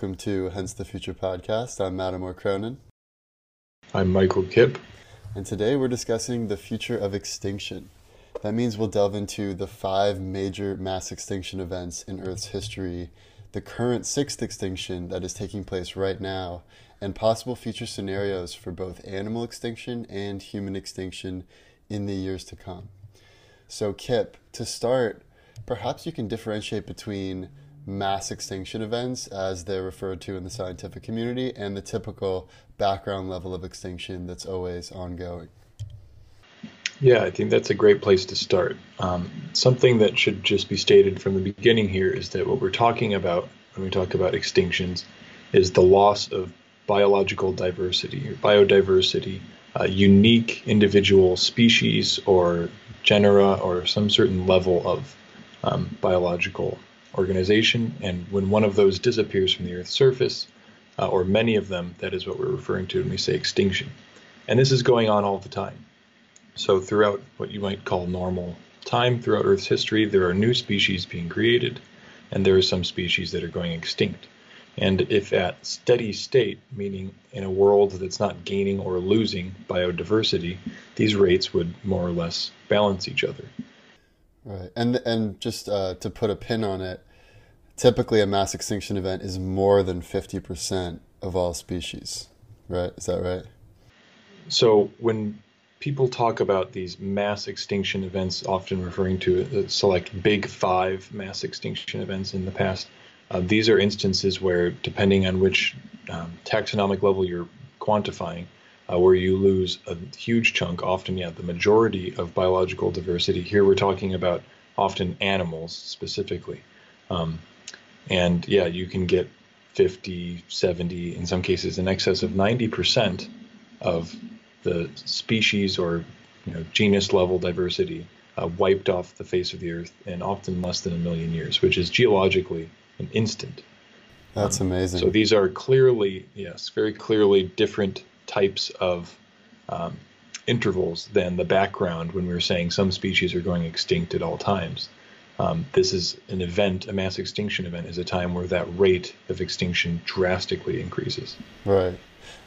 welcome to Hence the Future podcast. I'm Mattimore Cronin. I'm Michael Kipp. And today we're discussing the future of extinction. That means we'll delve into the five major mass extinction events in Earth's history, the current sixth extinction that is taking place right now, and possible future scenarios for both animal extinction and human extinction in the years to come. So, Kipp, to start, perhaps you can differentiate between mass extinction events, as they're referred to in the scientific community, and the typical background level of extinction that's always ongoing? Yeah, I think that's a great place to start. Um, something that should just be stated from the beginning here is that what we're talking about when we talk about extinctions is the loss of biological diversity or biodiversity, uh, unique individual species or genera or some certain level of um, biological organization. And when one of those disappears from the Earth's surface, uh, or many of them, that is what we're referring to when we say extinction. And this is going on all the time. So, throughout what you might call normal time, throughout Earth's history, there are new species being created, and there are some species that are going extinct. And if at steady state, meaning in a world that's not gaining or losing biodiversity, these rates would more or less balance each other. Right, and and just uh, to put a pin on it, typically a mass extinction event is more than fifty percent of all species. Right? Is that right? So when people talk about these mass extinction events, often referring to select big five mass extinction events in the past, uh, these are instances where, depending on which um, taxonomic level you're quantifying, uh, where you lose a huge chunk, often, yeah, the majority of biological diversity. Here we're talking about often animals specifically. Um, and yeah, you can get 50, 70, in some cases in excess of 90% of the species or you know, genus level diversity uh, wiped off the face of the earth in often less than a million years, which is geologically an instant. That's um, amazing. So these are clearly, yes, very clearly different types of um, intervals than the background when we were saying some species are going extinct at all times. Um, this is an event, a mass extinction event, is a time where that rate of extinction drastically increases. Right.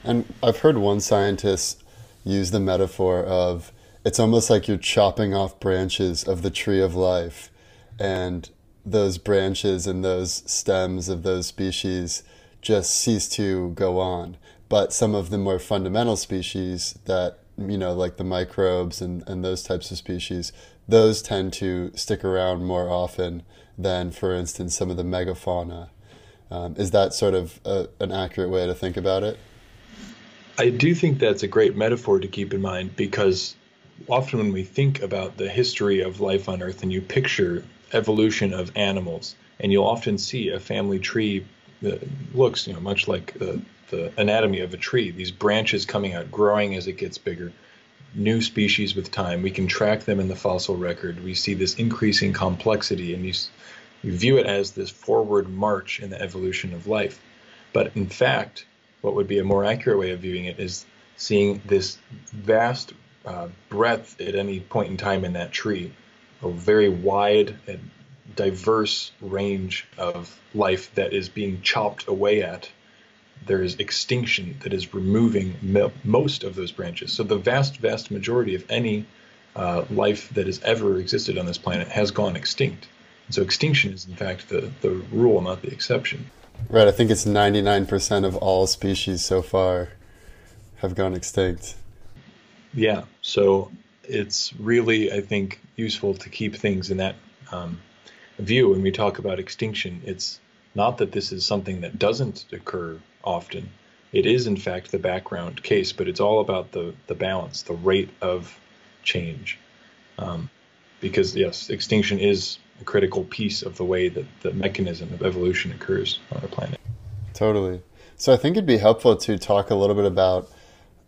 And I've heard one scientist use the metaphor of it's almost like you're chopping off branches of the tree of life, and those branches and those stems of those species just cease to go on but some of the more fundamental species that you know like the microbes and, and those types of species those tend to stick around more often than for instance some of the megafauna. Um, is that sort of a, an accurate way to think about it? I do think that's a great metaphor to keep in mind because often when we think about the history of life on earth and you picture evolution of animals and you'll often see a family tree that looks you know much like the anatomy of a tree. These branches coming out, growing as it gets bigger, new species with time. We can track them in the fossil record. We see this increasing complexity, and you, you view it as this forward march in the evolution of life. But in fact, what would be a more accurate way of viewing it is seeing this vast uh, breadth at any point in time in that tree, a very wide and diverse range of life that is being chopped away at there is extinction that is removing mo- most of those branches. So the vast, vast majority of any uh, life that has ever existed on this planet has gone extinct. And so extinction is, in fact, the, the rule, not the exception. Right. I think it's 99% of all species so far have gone extinct. Yeah. So it's really, I think, useful to keep things in that um, view when we talk about extinction. It's not that this is something that doesn't occur often. It is, in fact, the background case, but it's all about the, the balance, the rate of change. Um, because, yes, extinction is a critical piece of the way that the mechanism of evolution occurs on our planet. Totally. So I think it'd be helpful to talk a little bit about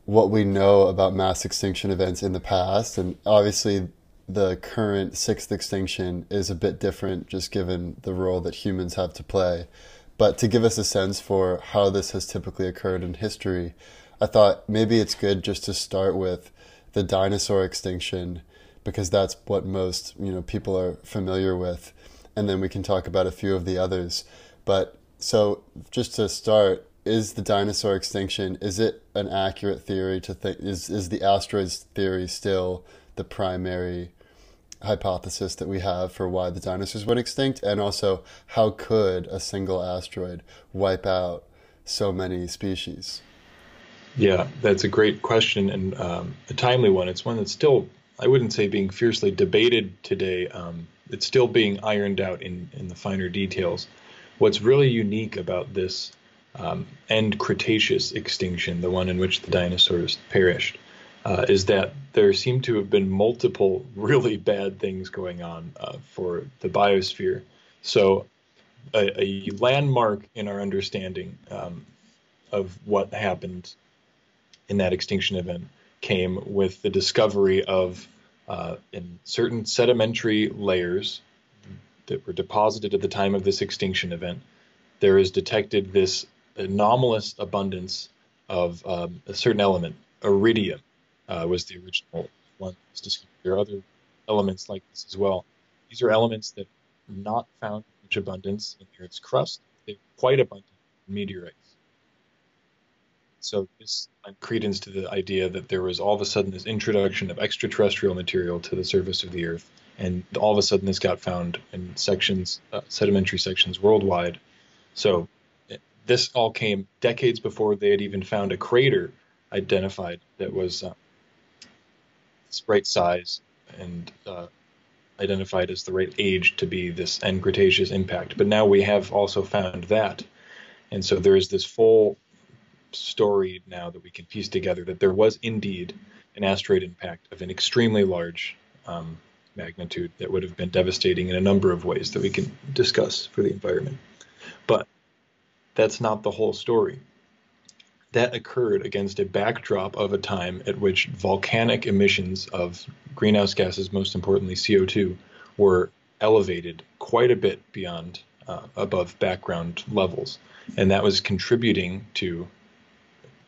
what we know about mass extinction events in the past. And obviously, the current sixth extinction is a bit different, just given the role that humans have to play. But to give us a sense for how this has typically occurred in history, I thought maybe it's good just to start with the dinosaur extinction because that's what most you know people are familiar with, and then we can talk about a few of the others. But so just to start, is the dinosaur extinction is it an accurate theory to think is is the asteroids theory still the primary hypothesis that we have for why the dinosaurs went extinct and also how could a single asteroid wipe out so many species? Yeah that's a great question and um, a timely one. It's one that's still i wouldn't say being fiercely debated today um, it's still being ironed out in, in the finer details. What's really unique about this um, end Cretaceous extinction, the one in which the dinosaurs perished, uh, is that there seem to have been multiple really bad things going on uh, for the biosphere. So, a, a landmark in our understanding um, of what happened in that extinction event came with the discovery of uh, in certain sedimentary layers that were deposited at the time of this extinction event, there is detected this anomalous abundance of um, a certain element. Iridium uh, was the original one. There are other elements like this as well. These are elements that are not found in much abundance in the Earth's crust. They're quite abundant in meteorites. So this lent credence to the idea that there was all of a sudden this introduction of extraterrestrial material to the surface of the Earth, and all of a sudden this got found in sections, uh, sedimentary sections worldwide. So this all came decades before they had even found a crater identified that was uh, right size and uh, identified as the right age to be this end Cretaceous impact. But now we have also found that. And so there is this full story now that we can piece together that there was indeed an asteroid impact of an extremely large um, magnitude that would have been devastating in a number of ways that we can discuss for the environment. But that's not the whole story. That occurred against a backdrop of a time at which volcanic emissions of greenhouse gases, most importantly CO2, were elevated quite a bit beyond uh, above background levels. And that was contributing to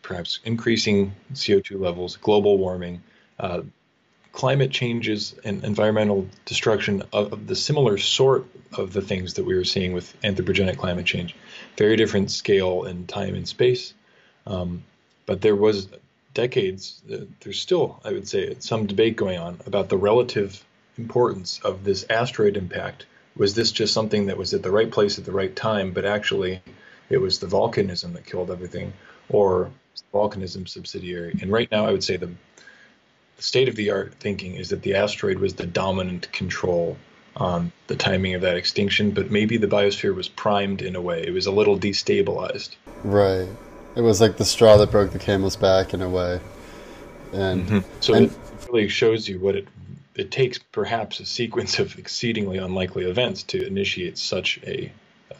perhaps increasing CO2 levels, global warming, uh, climate changes and environmental destruction of, of, the similar sort of the things that we were seeing with anthropogenic climate change. Very different scale and time and space. Um, but there was decades, uh, there's still, I would say, some debate going on about the relative importance of this asteroid impact. Was this just something that was at the right place at the right time, but actually it was the volcanism that killed everything, or volcanism subsidiary? And right now, I would say the the state of the art thinking is that the asteroid was the dominant control on the timing of that extinction, but maybe the biosphere was primed in a way. It was a little destabilized. Right. It was like the straw that broke the camel's back in a way. And mm-hmm. so and, it really shows you what it it takes perhaps a sequence of exceedingly unlikely events to initiate such a,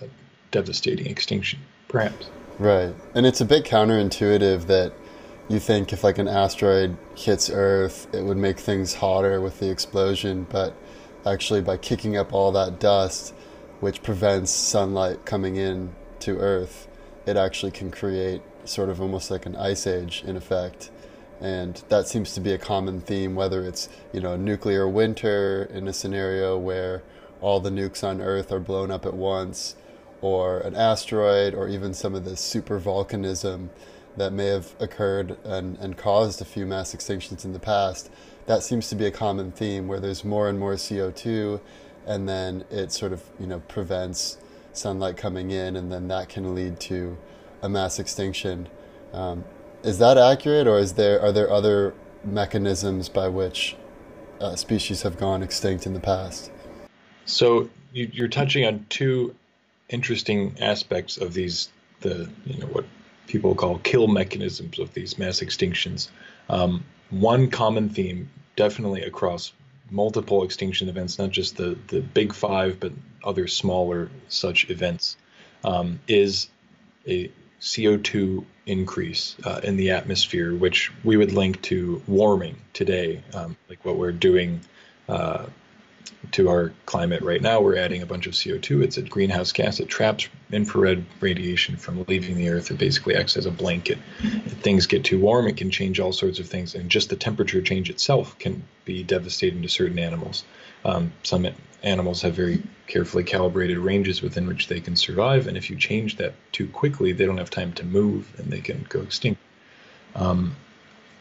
a devastating extinction, perhaps. Right. And it's a bit counterintuitive that you think if like an asteroid hits Earth, it would make things hotter with the explosion, but actually by kicking up all that dust, which prevents sunlight coming in to Earth, it actually can create sort of almost like an ice age in effect. And that seems to be a common theme, whether it's you know nuclear winter in a scenario where all the nukes on Earth are blown up at once, or an asteroid, or even some of this super volcanism that may have occurred and, and caused a few mass extinctions in the past, that seems to be a common theme where there's more and more CO2 and then it sort of, you know, prevents sunlight coming in and then that can lead to a mass extinction. Um, is that accurate or is there, are there other mechanisms by which uh, species have gone extinct in the past? So you, you're touching on two interesting aspects of these the you know what people call kill mechanisms of these mass extinctions. Um, one common theme, definitely across multiple extinction events, not just the, the big five, but other smaller such events, um, is a CO2 increase uh, in the atmosphere, which we would link to warming today, um, like what we're doing uh, to our climate right now. We're adding a bunch of CO2. It's a greenhouse gas. It traps infrared radiation from leaving the Earth. It basically acts as a blanket. If things get too warm, it can change all sorts of things, and just the temperature change itself can be devastating to certain animals. Um, some animals have very carefully calibrated ranges within which they can survive, and if you change that too quickly, they don't have time to move and they can go extinct. Um,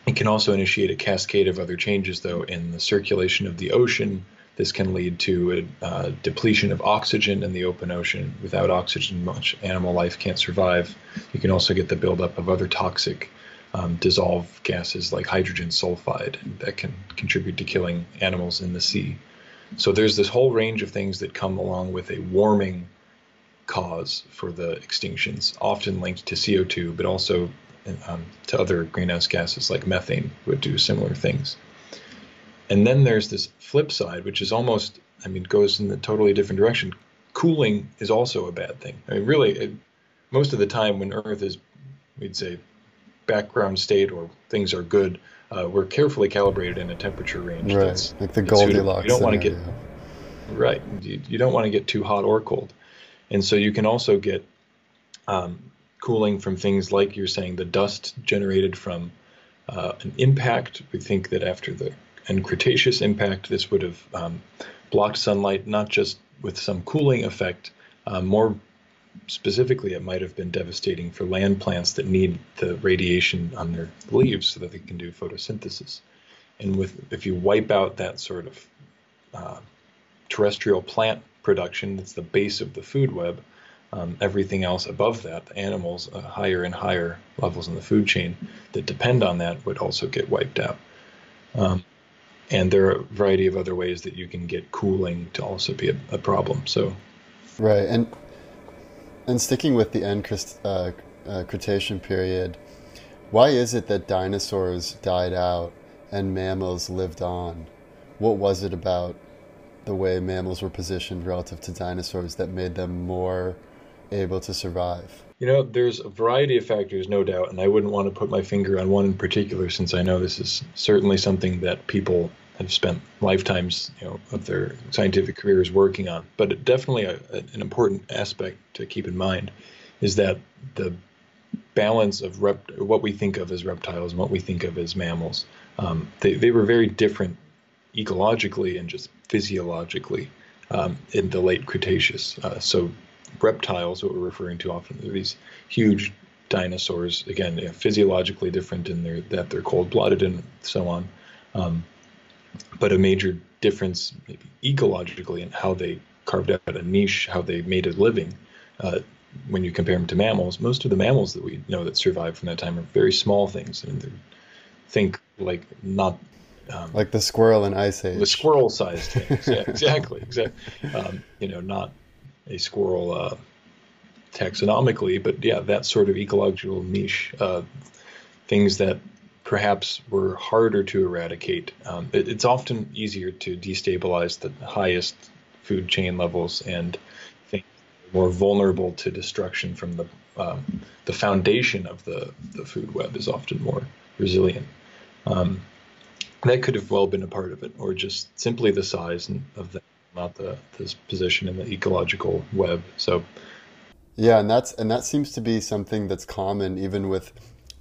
it can also initiate a cascade of other changes, though, in the circulation of the ocean. This can lead to a uh, depletion of oxygen in the open ocean. Without oxygen, much animal life can't survive. You can also get the buildup of other toxic um, dissolved gases like hydrogen sulfide that can contribute to killing animals in the sea. So there's this whole range of things that come along with a warming cause for the extinctions, often linked to CO2, but also um, to other greenhouse gases like methane would do similar things. And then there's this flip side, which is almost, I mean, goes in a totally different direction. Cooling is also a bad thing. I mean, really, it, most of the time when Earth is, we'd say, background state or things are good, uh, we're carefully calibrated in a temperature range. Right, that's, like the Goldilocks. You don't want to get right. You, you, don't want to get too hot or cold, and so you can also get um, cooling from things like you're saying the dust generated from uh, an impact. We think that after the and Cretaceous impact, this would have um, blocked sunlight, not just with some cooling effect, uh, more specifically, it might have been devastating for land plants that need the radiation on their leaves so that they can do photosynthesis. And with if you wipe out that sort of uh, terrestrial plant production, that's the base of the food web. Um, everything else above that, the animals, uh, higher and higher levels in the food chain that depend on that, would also get wiped out. Um, and there are a variety of other ways that you can get cooling to also be a, a problem. So, right, and and sticking with the end uh, uh, Cretaceous period, why is it that dinosaurs died out and mammals lived on? What was it about the way mammals were positioned relative to dinosaurs that made them more able to survive? You know, there's a variety of factors, no doubt, and I wouldn't want to put my finger on one in particular since I know this is certainly something that people have spent lifetimes you know, of their scientific careers working on. But definitely a, an important aspect to keep in mind is that the balance of rep- what we think of as reptiles and what we think of as mammals, um, they, they were very different ecologically and just physiologically um, in the late Cretaceous. Uh, so reptiles, what we're referring to often, these huge dinosaurs, again, you know, physiologically different in their that they're cold-blooded and so on. Um, but a major difference, maybe ecologically, in how they carved out a niche, how they made a living. Uh, when you compare them to mammals, most of the mammals that we know that survived from that time are very small things. I mean, think like not um, like the squirrel in Ice Age. The squirrel-sized things, yeah, exactly, exactly. Um, you know, not a squirrel uh, taxonomically, but yeah, that sort of ecological niche. Uh, things that perhaps were harder to eradicate. Um, it, it's often easier to destabilize the highest food chain levels and things more vulnerable to destruction from the um, the foundation of the, the food web is often more resilient. Um, that could have well been a part of it, or just simply the size of the not the this position in the ecological web. So, yeah, and that's and that seems to be something that's common even with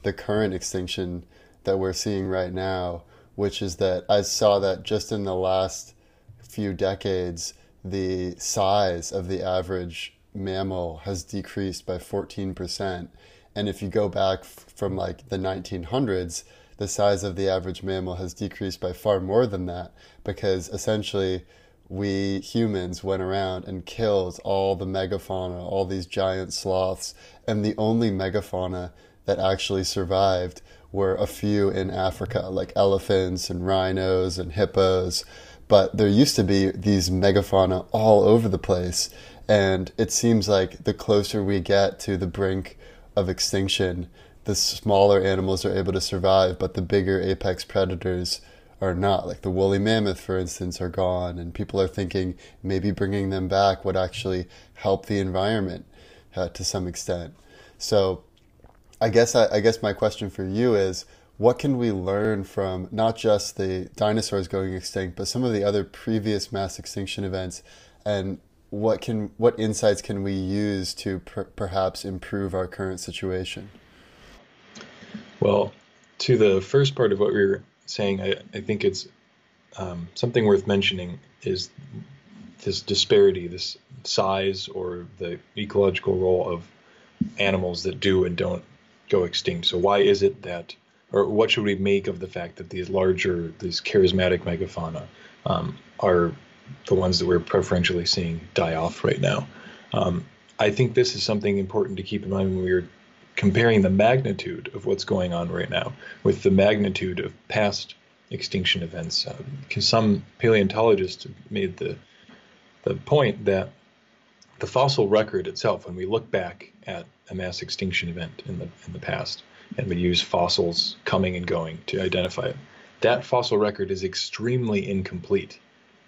the current extinction that we're seeing right now, which is that I saw that just in the last few decades, the size of the average mammal has decreased by 14%. And if you go back from like the 1900s, the size of the average mammal has decreased by far more than that because essentially we humans went around and killed all the megafauna, all these giant sloths, and the only megafauna that actually survived were a few in Africa, like elephants and rhinos and hippos. But there used to be these megafauna all over the place. And it seems like the closer we get to the brink of extinction, the smaller animals are able to survive, but the bigger apex predators are not. Like the woolly mammoth, for instance, are gone, and people are thinking maybe bringing them back would actually help the environment uh, to some extent. So I guess I, I guess my question for you is what can we learn from not just the dinosaurs going extinct, but some of the other previous mass extinction events, and what can what insights can we use to per- perhaps improve our current situation? Well, to the first part of what we were saying, I, I think it's um, something worth mentioning is this disparity, this size or the ecological role of animals that do and don't go extinct. So why is it that, or what should we make of the fact that these larger, these charismatic megafauna um, are the ones that we're preferentially seeing die off right now? Um, I think this is something important to keep in mind when we're comparing the magnitude of what's going on right now with the magnitude of past extinction events. Uh, some paleontologists made the the point that the fossil record itself, when we look back at a mass extinction event in the in the past, and we use fossils coming and going to identify it, that fossil record is extremely incomplete.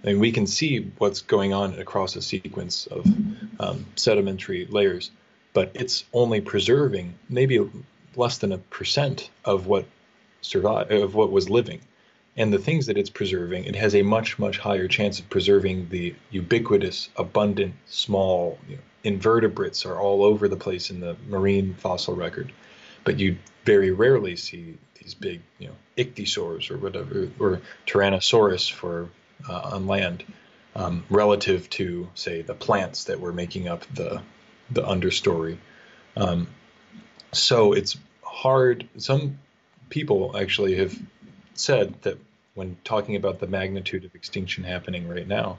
I mean, we can see what's going on across a sequence of um, sedimentary layers, but it's only preserving maybe less than a percent of what of what was living and the things that it's preserving, it has a much, much higher chance of preserving the ubiquitous, abundant, small you know, invertebrates are all over the place in the marine fossil record. But you very rarely see these big, you know, ichthyosaurs or whatever, or Tyrannosaurus for uh, on land, um, relative to, say, the plants that were making up the the understory. Um, so it's hard. Some people actually have said that when talking about the magnitude of extinction happening right now,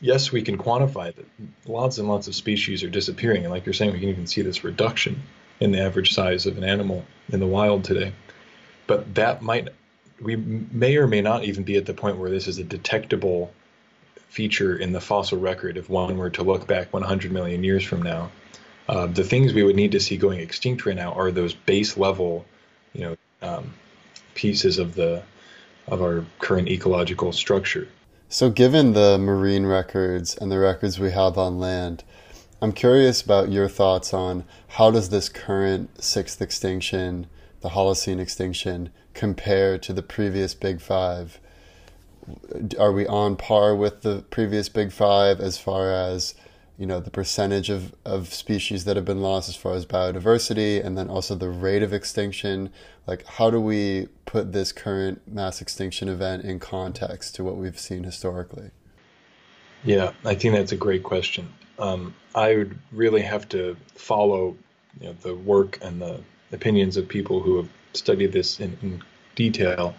yes, we can quantify that lots and lots of species are disappearing. And like you're saying, we can even see this reduction in the average size of an animal in the wild today. But that might, we may or may not even be at the point where this is a detectable feature in the fossil record if one were to look back 100 million years from now. Uh, the things we would need to see going extinct right now are those base level, you know, um, pieces of the of our current ecological structure. So, given the marine records and the records we have on land, I'm curious about your thoughts on how does this current sixth extinction, the Holocene extinction, compare to the previous Big Five? Are we on par with the previous Big Five as far as you know the percentage of, of species that have been lost as far as biodiversity and then also the rate of extinction? Like how do we put this current mass extinction event in context to what we've seen historically? Yeah i think that's a great question. Um, i would really have to follow you know, the work and the opinions of people who have studied this in, in detail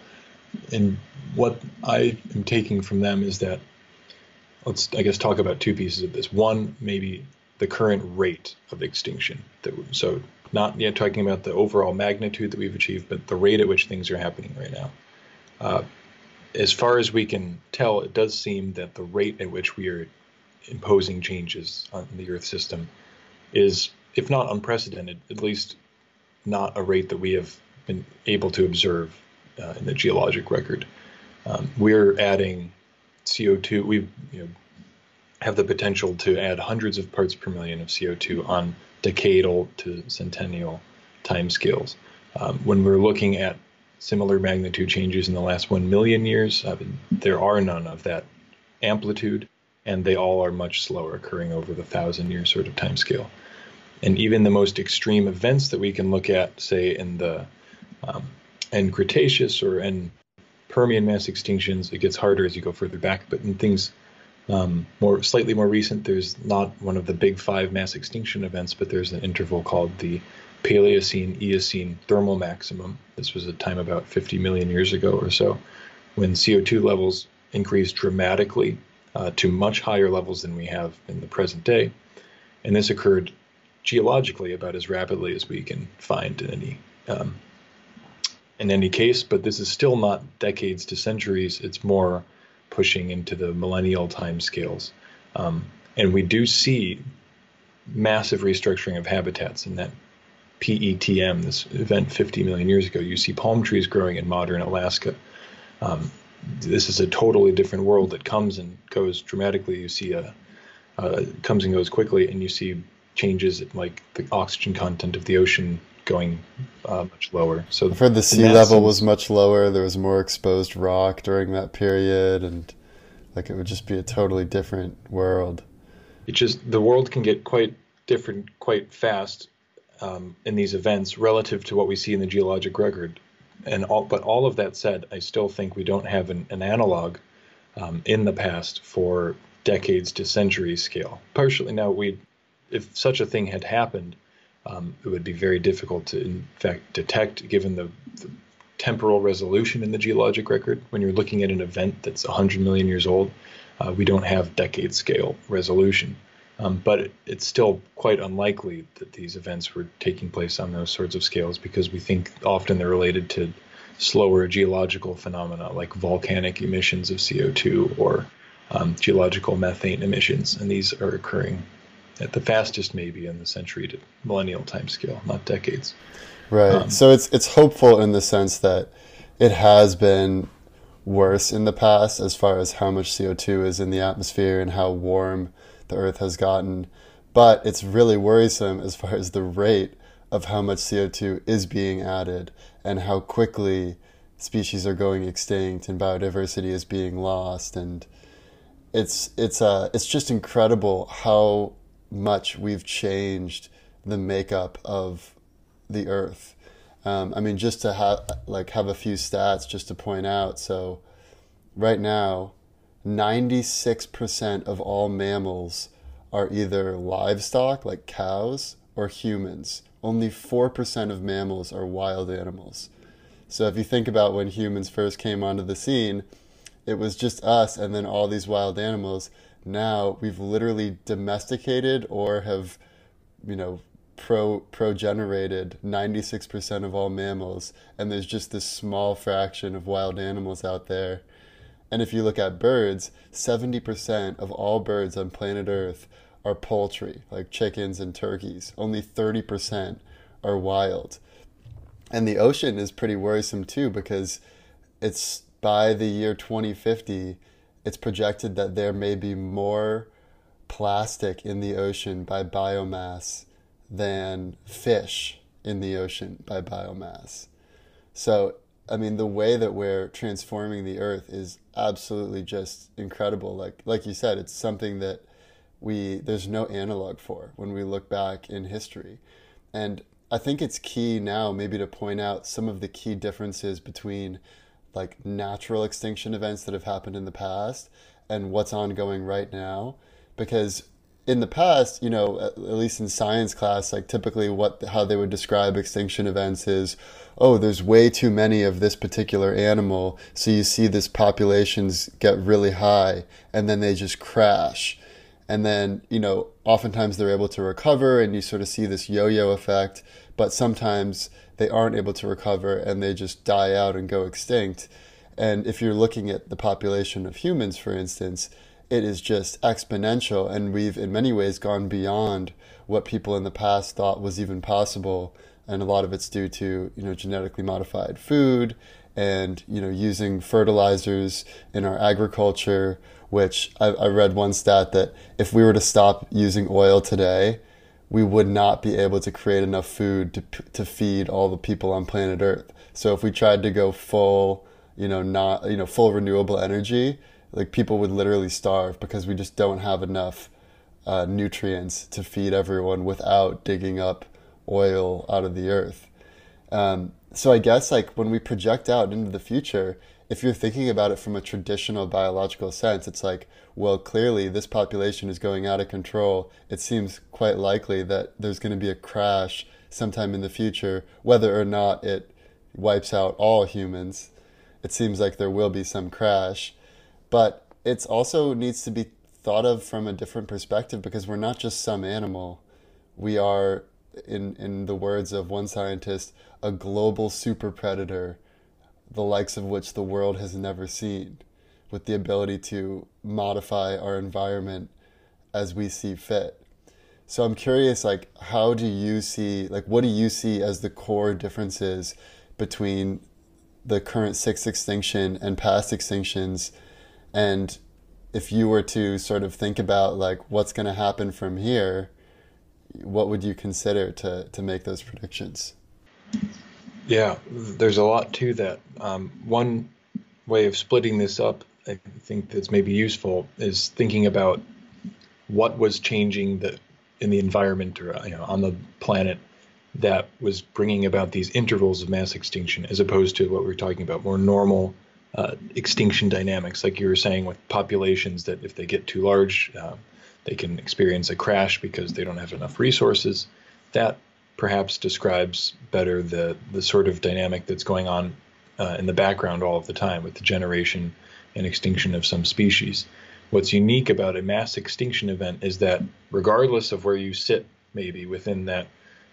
and what i am taking from them is that let's I guess talk about two pieces of this. One, maybe the current rate of extinction. That, so not yet talking about the overall magnitude that we've achieved, but the rate at which things are happening right now. Uh, as far as we can tell, it does seem that the rate at which we are imposing changes on the Earth system is, if not unprecedented, at least not a rate that we have been able to observe uh, in the geologic record. Um, we're adding CO2, we you know, have the potential to add hundreds of parts per million of CO2 on decadal to centennial timescales. Um, when we're looking at similar magnitude changes in the last one million years, uh, there are none of that amplitude, and they all are much slower, occurring over the thousand year sort of timescale. And even the most extreme events that we can look at, say in the um, end Cretaceous or and Permian mass extinctions, it gets harder as you go further back. But in things um, more slightly more recent, there's not one of the big five mass extinction events, but there's an interval called the Paleocene Eocene thermal maximum. This was a time about 50 million years ago or so, when CO2 levels increased dramatically uh, to much higher levels than we have in the present day. And this occurred geologically about as rapidly as we can find in any um, in any case, but this is still not decades to centuries. It's more pushing into the millennial time scales. Um, and we do see massive restructuring of habitats in that PETM, this event 50 million years ago. You see palm trees growing in modern Alaska. Um, this is a totally different world that comes and goes dramatically. You see a uh, comes and goes quickly, and you see changes like the oxygen content of the ocean going uh, much lower. So I've heard the sea level was much lower. There was more exposed rock during that period, and like it would just be a totally different world. It just the world can get quite different quite fast um, in these events relative to what we see in the geologic record. And all, but all of that said, I still think we don't have an, an analog um, in the past for decades to centuries scale. Partially now, we, if such a thing had happened, um, it would be very difficult to, in fact, detect given the, the, temporal resolution in the geologic record. When you're looking at an event that's 100 million years old, uh, we don't have decade scale resolution. Um, but it, it's still quite unlikely that these events were taking place on those sorts of scales because we think often they're related to slower geological phenomena like volcanic emissions of CO2 or um, geological methane emissions, and these are occurring at the fastest maybe in the century to millennial time scale, not decades. Right. Um, so it's it's hopeful in the sense that it has been worse in the past as far as how much CO2 is in the atmosphere and how warm the earth has gotten, but it's really worrisome as far as the rate of how much CO2 is being added and how quickly species are going extinct and biodiversity is being lost and it's it's uh it's just incredible how much we've changed the makeup of the earth. Um, I mean, just to have like have a few stats just to point out. So, right now, ninety six percent of all mammals are either livestock, like cows, or humans. Only four percent of mammals are wild animals. So, if you think about when humans first came onto the scene, it was just us and then all these wild animals. Now we've literally domesticated or have, you know, pro progenerated 96% of all mammals and there's just this small fraction of wild animals out there. And if you look at birds, 70% of all birds on planet Earth are poultry, like chickens and turkeys. Only 30% are wild. And the ocean is pretty worrisome too because it's by the year 2050, it's projected that there may be more plastic in the ocean by biomass than fish in the ocean by biomass. So, I mean, the way that we're transforming the earth is absolutely just incredible. Like, like you said, it's something that we there's no analog for when we look back in history. And I think it's key now maybe to point out some of the key differences between like natural extinction events that have happened in the past and what's ongoing right now. Because in the past you know at, least in science class like typically what how they would describe extinction events is oh there's way too many of this particular animal so you see this populations get really high and then they just crash and then you know oftentimes they're able to recover and you sort of see this yo-yo effect but sometimes they aren't able to recover and they just die out and go extinct. And if you're looking at the population of humans, for instance, it is just exponential. And we've, in many ways, gone beyond what people in the past thought was even possible. And a lot of it's due to, you know, genetically modified food and, you know, using fertilizers in our agriculture, which I, I read one stat that if we were to stop using oil today, we would not be able to create enough food to, to feed all the people on planet Earth. So if we tried to go full, you know, not, you know, full renewable energy, like people would literally starve because we just don't have enough uh, nutrients to feed everyone without digging up oil out of the earth. Um, so I guess like when we project out into the future, if you're thinking about it from a traditional biological sense, it's like, well, clearly this population is going out of control. It seems quite likely that there's going to be a crash sometime in the future, whether or not it wipes out all humans. It seems like there will be some crash, but it also needs to be thought of from a different perspective because we're not just some animal. We are, in, in the words of one scientist, a global super predator the likes of which the world has never seen, with the ability to modify our environment as we see fit. So I'm curious, like, how do you see, like, what do you see as the core differences between the current sixth extinction and past extinctions? And if you were to sort of think about, like, what's going to happen from here, what would you consider to, to make those predictions? Yeah, there's a lot to that. Um, one way of splitting this up, I think that's maybe useful, is thinking about what was changing the in the environment or you know on the planet that was bringing about these intervals of mass extinction as opposed to what we are talking about more normal uh, extinction dynamics, like you were saying with populations that if they get too large, uh, they can experience a crash because they don't have enough resources. That perhaps describes better the the sort of dynamic that's going on uh, in the background all of the time with the generation and extinction of some species. What's unique about a mass extinction event is that regardless of where you sit, maybe within that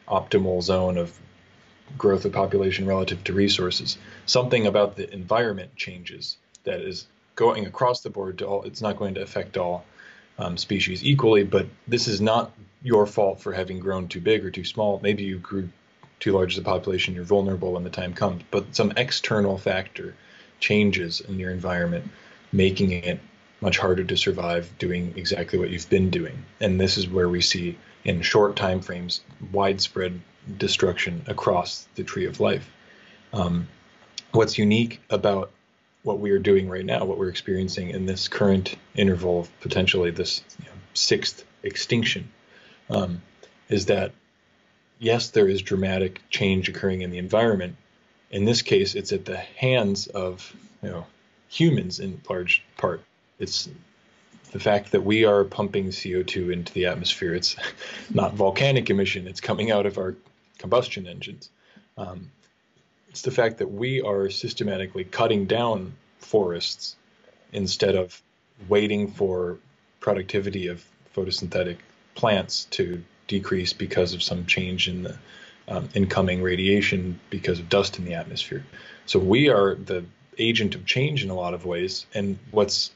optimal zone of growth of population relative to resources. Something about the environment changes that is going across the board to all. It's not going to affect all um, species equally, but this is not your fault for having grown too big or too small. Maybe you grew too large as a population, you're vulnerable when the time comes, but some external factor changes in your environment, making it much harder to survive doing exactly what you've been doing. And this is where we see in short time frames widespread destruction across the tree of life. Um, what's unique about what we are doing right now, what we're experiencing in this current interval of potentially this you know, sixth extinction, um, is that yes, there is dramatic change occurring in the environment. In this case, it's at the hands of you know humans in large part. It's the fact that we are pumping CO2 into the atmosphere. It's not volcanic emission; it's coming out of our combustion engines. Um, it's the fact that we are systematically cutting down forests instead of waiting for productivity of photosynthetic plants to decrease because of some change in the um, incoming radiation because of dust in the atmosphere. So we are the agent of change in a lot of ways. And what's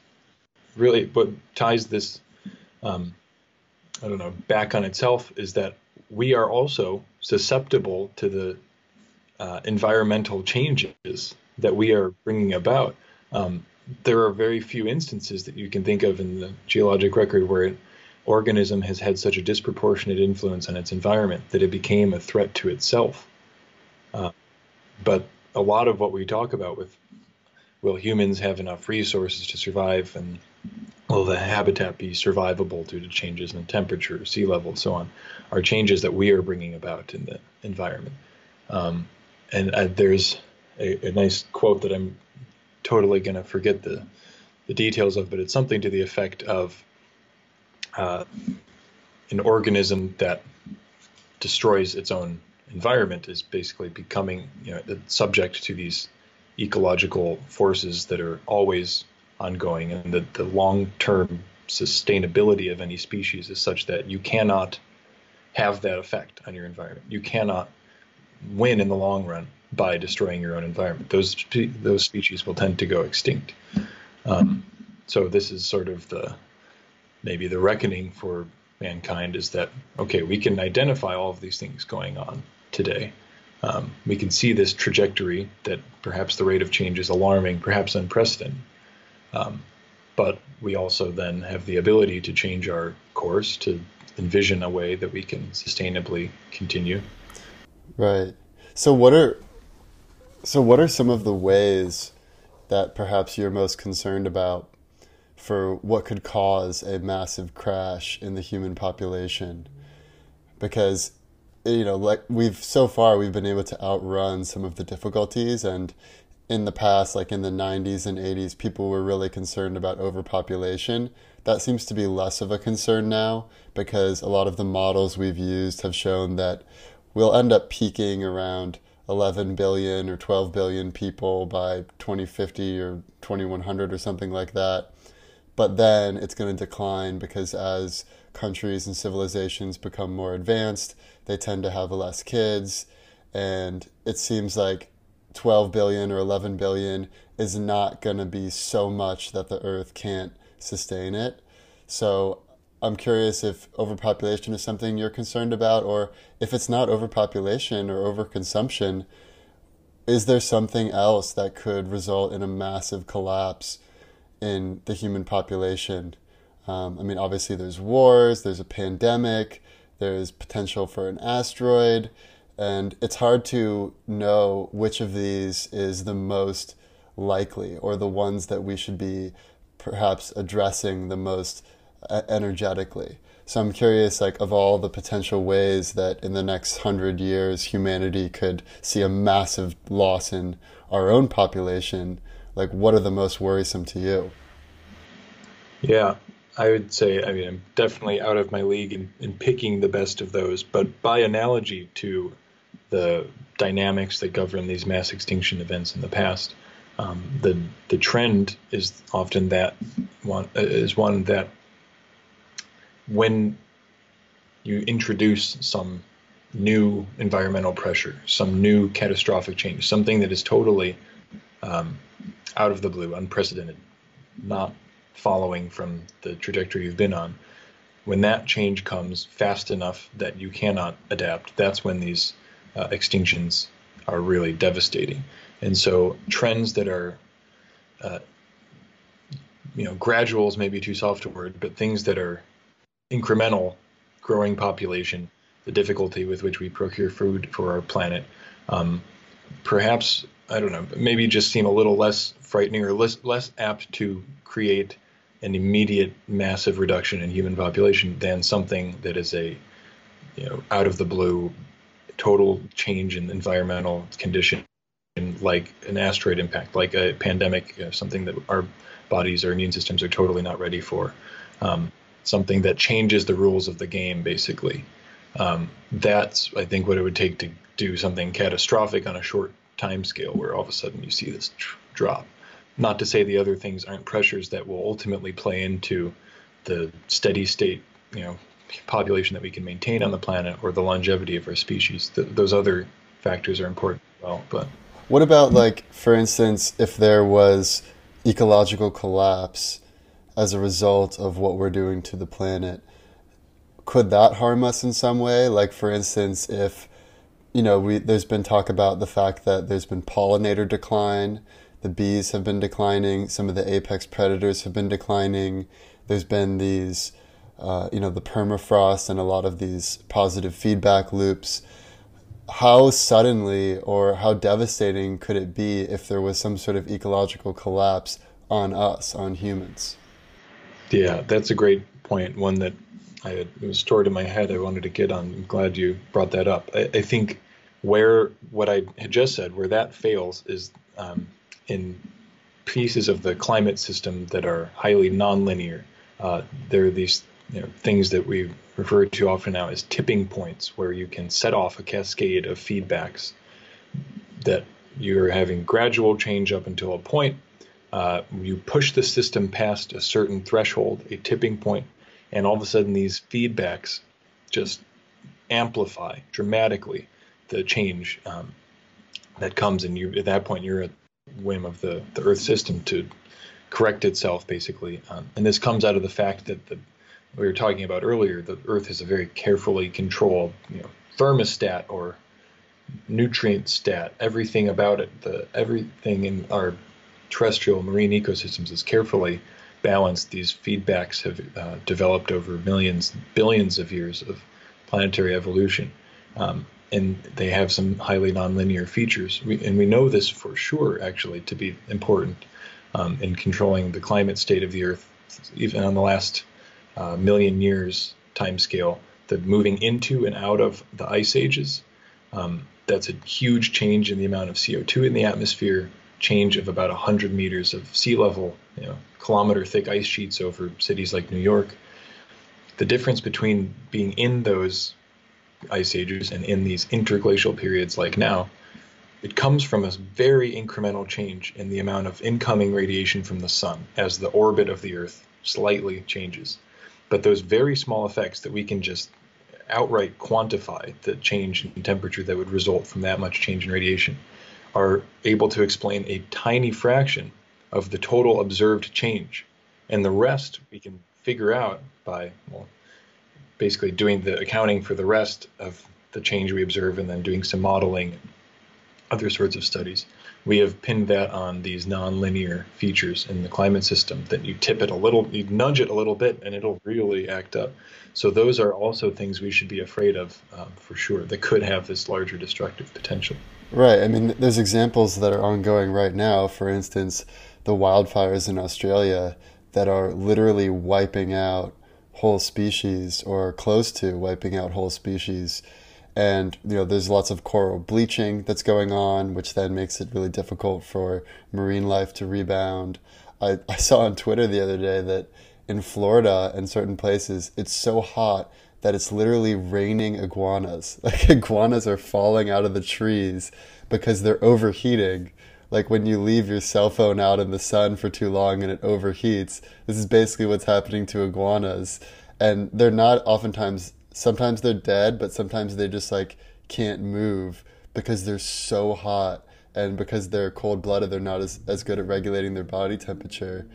really what ties this, um, I don't know, back on itself is that we are also susceptible to the uh, environmental changes that we are bringing about. Um, there are very few instances that you can think of in the geologic record where an organism has had such a disproportionate influence on its environment that it became a threat to itself. Uh, but a lot of what we talk about with will humans have enough resources to survive and will the habitat be survivable due to changes in temperature, sea level, so on, are changes that we are bringing about in the environment. Um, and uh, there's a, a, nice quote that I'm totally going to forget the, the details of, but it's something to the effect of uh, an organism that destroys its own environment is basically becoming you know, subject to these ecological forces that are always ongoing, and the, the long term sustainability of any species is such that you cannot have that effect on your environment. You cannot win in the long run by destroying your own environment. Those those species will tend to go extinct. Um, so this is sort of the maybe the reckoning for mankind is that okay, we can identify all of these things going on today. Um, we can see this trajectory that perhaps the rate of change is alarming, perhaps unprecedented. Um, but we also then have the ability to change our course to envision a way that we can sustainably continue. Right. So what are so what are some of the ways that perhaps you're most concerned about for what could cause a massive crash in the human population? Because you know, like we've so far we've been able to outrun some of the difficulties and in the past, like in the 90s and 80s, people were really concerned about overpopulation. That seems to be less of a concern now because a lot of the models we've used have shown that we'll end up peaking around 11 billion or 12 billion people by 2050 or 2100 or something like that. But then it's going to decline because as countries and civilizations become more advanced, they tend to have less kids. And it seems like 12 billion or 11 billion is not going to be so much that the earth can't sustain it. So I'm curious if overpopulation is something you're concerned about, or if it's not overpopulation or overconsumption, is there something else that could result in a massive collapse in the human population? Um, I mean, obviously, there's wars, there's a pandemic, there's potential for an asteroid and it's hard to know which of these is the most likely or the ones that we should be perhaps addressing the most uh, energetically. So I'm curious, like, of all the potential ways that in the next hundred years humanity could see a massive loss in our own population, like, what are the most worrisome to you? Yeah, I would say, I mean, I'm definitely out of my league in, in picking the best of those, but by analogy to the dynamics that govern these mass extinction events in the past, um, the the trend is often that one uh, is one that when you introduce some new environmental pressure, some new catastrophic change, something that is totally um, out of the blue, unprecedented, not following from the trajectory you've been on, when that change comes fast enough that you cannot adapt, that's when these uh, extinctions are really devastating. And so trends that are, uh, you know, graduals may be too soft a word, but things that are incremental, growing population, the difficulty with which we procure food for our planet, um, perhaps I don't know, maybe just seem a little less frightening or less less apt to create an immediate massive reduction in human population than something that is a you know out of the blue total change in environmental condition like an asteroid impact like a pandemic you know, something that our bodies or immune systems are totally not ready for. Um, something that changes the rules of the game basically. Um, that's i think what it would take to do something catastrophic on a short time scale where all of a sudden you see this tr- drop not to say the other things aren't pressures that will ultimately play into the steady state, you know, population that we can maintain on the planet or the longevity of our species. Th- those other factors are important as well. But what about like, for instance, if there was ecological collapse as a result of what we're doing to the planet? Could that harm us in some way? Like, for instance, if you know, we, there's been talk about the fact that there's been pollinator decline the bees have been declining, some of the apex predators have been declining. There's been these, uh, you know, the permafrost and a lot of these positive feedback loops. How suddenly or how devastating could it be if there was some sort of ecological collapse on us, on humans? Yeah, that's a great point. One that I had, it was stored in my head. I wanted to get on. I'm glad you brought that up. I, I think where what I had just said, where that fails, is um, in pieces of the climate system that are highly nonlinear. Uh, there are these you know, things that we refer to often now as tipping points, where you can set off a cascade of feedbacks that you're having gradual change up until a point. Uh, you push the system past a certain threshold, a tipping point, and all of a sudden these feedbacks just amplify dramatically the change um, that comes, and you at that point you're at whim of the, the Earth system to correct itself, basically. Um, and this comes out of the fact that the we were talking about earlier, the Earth is a very carefully controlled, you know, thermostat or nutrient stat. Everything about it, the everything in our terrestrial marine ecosystems is carefully balanced. These feedbacks have uh, developed over millions, billions of years of planetary evolution. Um, and they have some highly nonlinear features. We, and we know this for sure, actually, to be important um, in controlling the climate state of the Earth, even on the last uh, million years time scale. The moving into and out of the ice ages, um, that's a huge change in the amount of CO2 in the atmosphere, change of about 100 meters of sea level, you know, kilometer thick ice sheets over cities like New York. The difference between being in those ice ages and in these interglacial periods like now, it comes from a very incremental change in the amount of incoming radiation from the sun as the orbit of the Earth slightly changes. But those very small effects that we can just outright quantify the change in temperature that would result from that much change in radiation are able to explain a tiny fraction of the total observed change. And the rest we can figure out by, well, basically doing the accounting for the rest of the change we observe and then doing some modeling, other sorts of studies. We have pinned that on these nonlinear features in the climate system that you tip it a little, you nudge it a little bit, and it'll really act up. So those are also things we should be afraid of um, for sure that could have this larger destructive potential. Right. I mean, there's examples that are ongoing right now. For instance, the wildfires in Australia that are literally wiping out whole species or close to wiping out whole species. And you know, there's lots of coral bleaching that's going on, which then makes it really difficult for marine life to rebound. I, I saw on Twitter the other day that in Florida and certain places, it's so hot that it's literally raining iguanas. Like iguanas are falling out of the trees because they're overheating. Like when you leave your cell phone out in the sun for too long and it overheats, this is basically what's happening to iguanas. And they're not oftentimes, sometimes they're dead, but sometimes they just like can't move because they're so hot and because they're cold blooded, they're not as, as good at regulating their body temperature.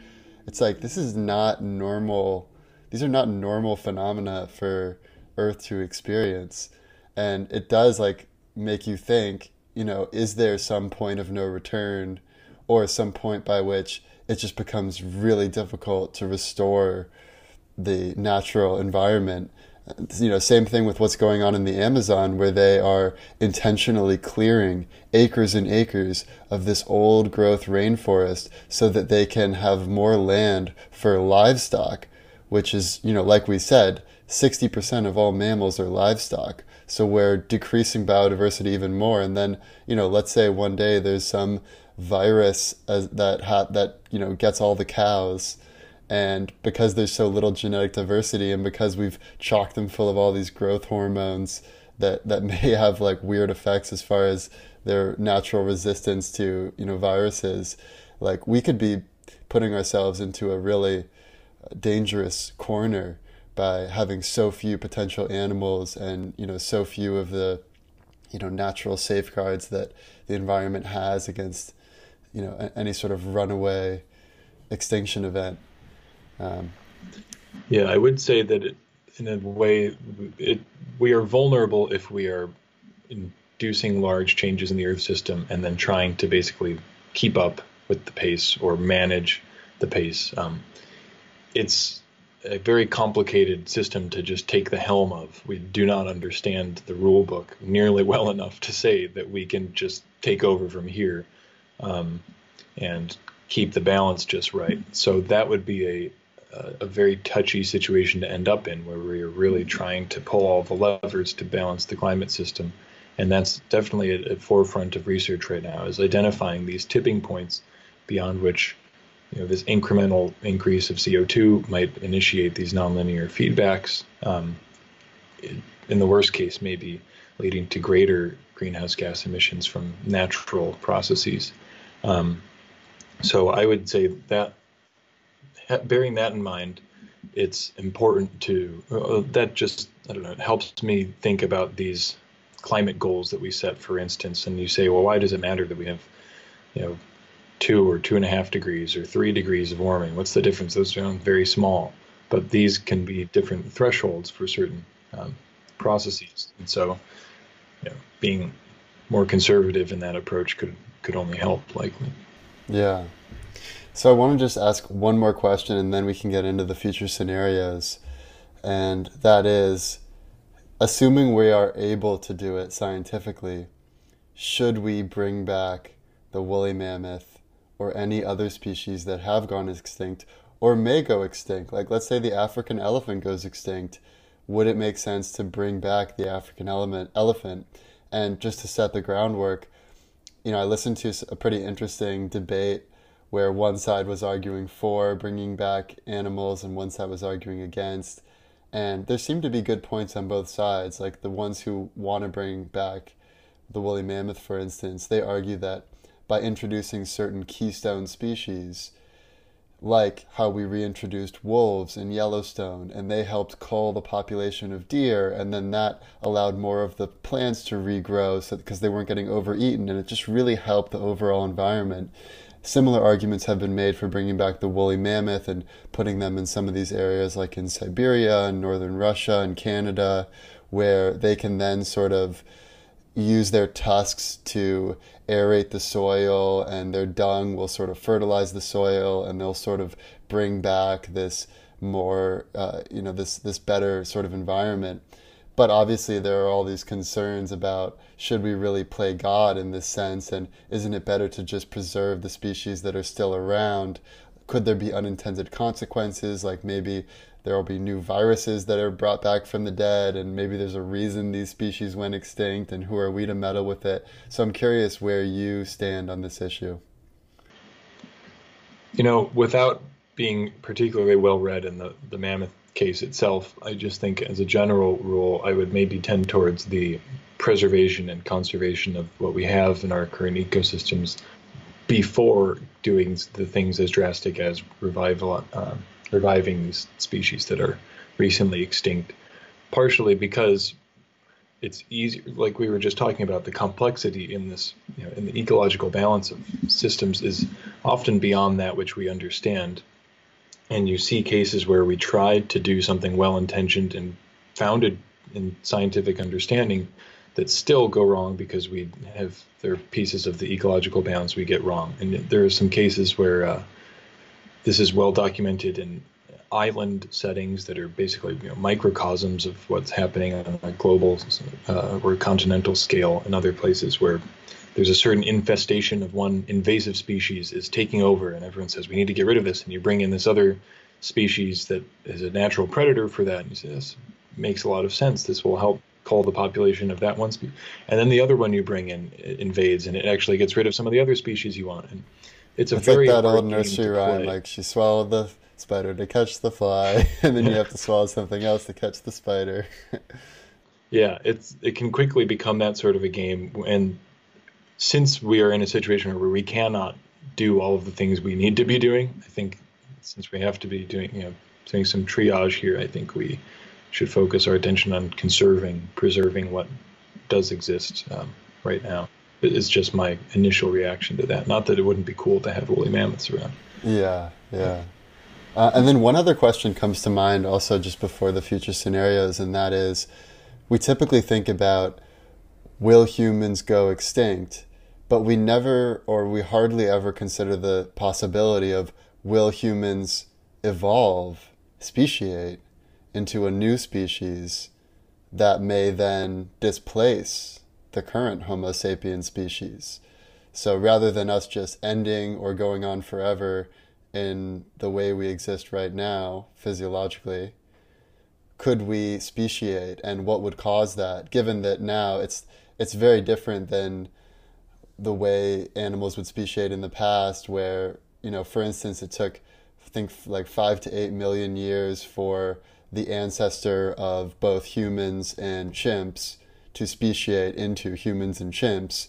It's like this is not normal. These are not normal phenomena for Earth to experience, and it does like make you think. You know, is there some point of no return, or some point by which it just becomes really difficult to restore the natural environment you know, same thing with what's going on in the Amazon, where they are intentionally clearing acres and acres of this old growth rainforest so that they can have more land for livestock, which is, you know, like we said, 60% of all mammals are livestock. So we're decreasing biodiversity even more. And then, you know, let's say one day there's some virus as, that ha- that you know gets all the cows and because there's so little genetic diversity and because we've chocked them full of all these growth hormones that, that may have like weird effects as far as their natural resistance to you know viruses like we could be putting ourselves into a really dangerous corner by having so few potential animals and you know so few of the you know natural safeguards that the environment has against you know any sort of runaway extinction event um, yeah, I would say that it, in a way, it we are vulnerable if we are inducing large changes in the Earth system and then trying to basically keep up with the pace or manage the pace. Um, it's a very complicated system to just take the helm of. We do not understand the rule book nearly well enough to say that we can just take over from here um, and keep the balance just right. So that would be a a, very touchy situation to end up in where we're really trying to pull all the levers to balance the climate system. And that's definitely at, at forefront of research right now is identifying these tipping points beyond which you know, this incremental increase of CO2 might initiate these nonlinear feedbacks. Um, in the worst case, maybe leading to greater greenhouse gas emissions from natural processes. Um, so I would say that bearing that in mind, it's important to uh, that just I don't know it helps me think about these climate goals that we set, for instance. And you say, well, why does it matter that we have, you know, two or two and a half degrees or three degrees of warming? What's the difference? Those are very small, but these can be different thresholds for certain um, processes. And so, you know, being more conservative in that approach could could only help, likely. Yeah, so I want to just ask one more question and then we can get into the future scenarios. And that is assuming we are able to do it scientifically, should we bring back the woolly mammoth or any other species that have gone extinct or may go extinct? Like, let's say the African elephant goes extinct. Would it make sense to bring back the African element, elephant? And just to set the groundwork, you know, I listened to a pretty interesting debate where one side was arguing for bringing back animals and one side was arguing against. And there seemed to be good points on both sides. Like the ones who want to bring back the woolly mammoth, for instance, they argue that by introducing certain keystone species, like how we reintroduced wolves in Yellowstone, and they helped cull the population of deer, and then that allowed more of the plants to regrow so, because they weren't getting overeaten, and it just really helped the overall environment. Similar arguments have been made for bringing back the woolly mammoth and putting them in some of these areas, like in Siberia and northern Russia and Canada, where they can then sort of use their tusks to aerate the soil, and their dung will sort of fertilize the soil, and they'll sort of bring back this more, uh, you know, this this better sort of environment. But obviously, there are all these concerns about should we really play God in this sense, and isn't it better to just preserve the species that are still around? could there be unintended consequences? Like maybe there will be new viruses that are brought back from the dead, and maybe there's a reason these species went extinct, and who are we to meddle with it? So I'm curious where you stand on this issue. You know, without being particularly well read in the, the mammoth case itself, I just think as a general rule, I would maybe tend towards the preservation and conservation of what we have in our current ecosystems before doing the things as drastic as revival, uh, reviving these species that are recently extinct. Partially because it's easy, like we were just talking about, the complexity in this, you know, in the ecological balance of systems is often beyond that which we understand. And you see cases where we tried to do something well intentioned and founded in scientific understanding that still go wrong because we have there are pieces of the ecological balance we get wrong, and there are some cases where uh, this is well documented in island settings that are basically you know, microcosms of what's happening on a global uh, or continental scale, and other places where there's a certain infestation of one invasive species is taking over, and everyone says we need to get rid of this, and you bring in this other species that is a natural predator for that, and you say this makes a lot of sense. This will help cull the population of that one species, and then the other one you bring in invades, and it actually gets rid of some of the other species you want. And it's a it's very like that old nursery rhyme, like she swallowed the spider to catch the fly, and then you have to swallow something else to catch the spider. yeah, it's it can quickly become that sort of a game, and since we are in a situation where we cannot do all of the things we need to be doing, I think since we have to be doing you know doing some triage here, I think we should focus our attention on conserving, preserving what does exist um, right now. It's just my initial reaction to that. Not that it wouldn't be cool to have woolly mammoths around. Yeah, yeah. Uh, and then one other question comes to mind also just before the future scenarios, and that is we typically think about will humans go extinct, but we never or we hardly ever consider the possibility of will humans evolve, speciate, into a new species that may then displace the current Homo sapiens species. So rather than us just ending or going on forever in the way we exist right now, physiologically, could we speciate and what would cause that, given that now it's it's very different than the way animals would speciate in the past where, you know, for instance it took I think like five to eight million years for the ancestor of both humans and chimps to speciate into humans and chimps.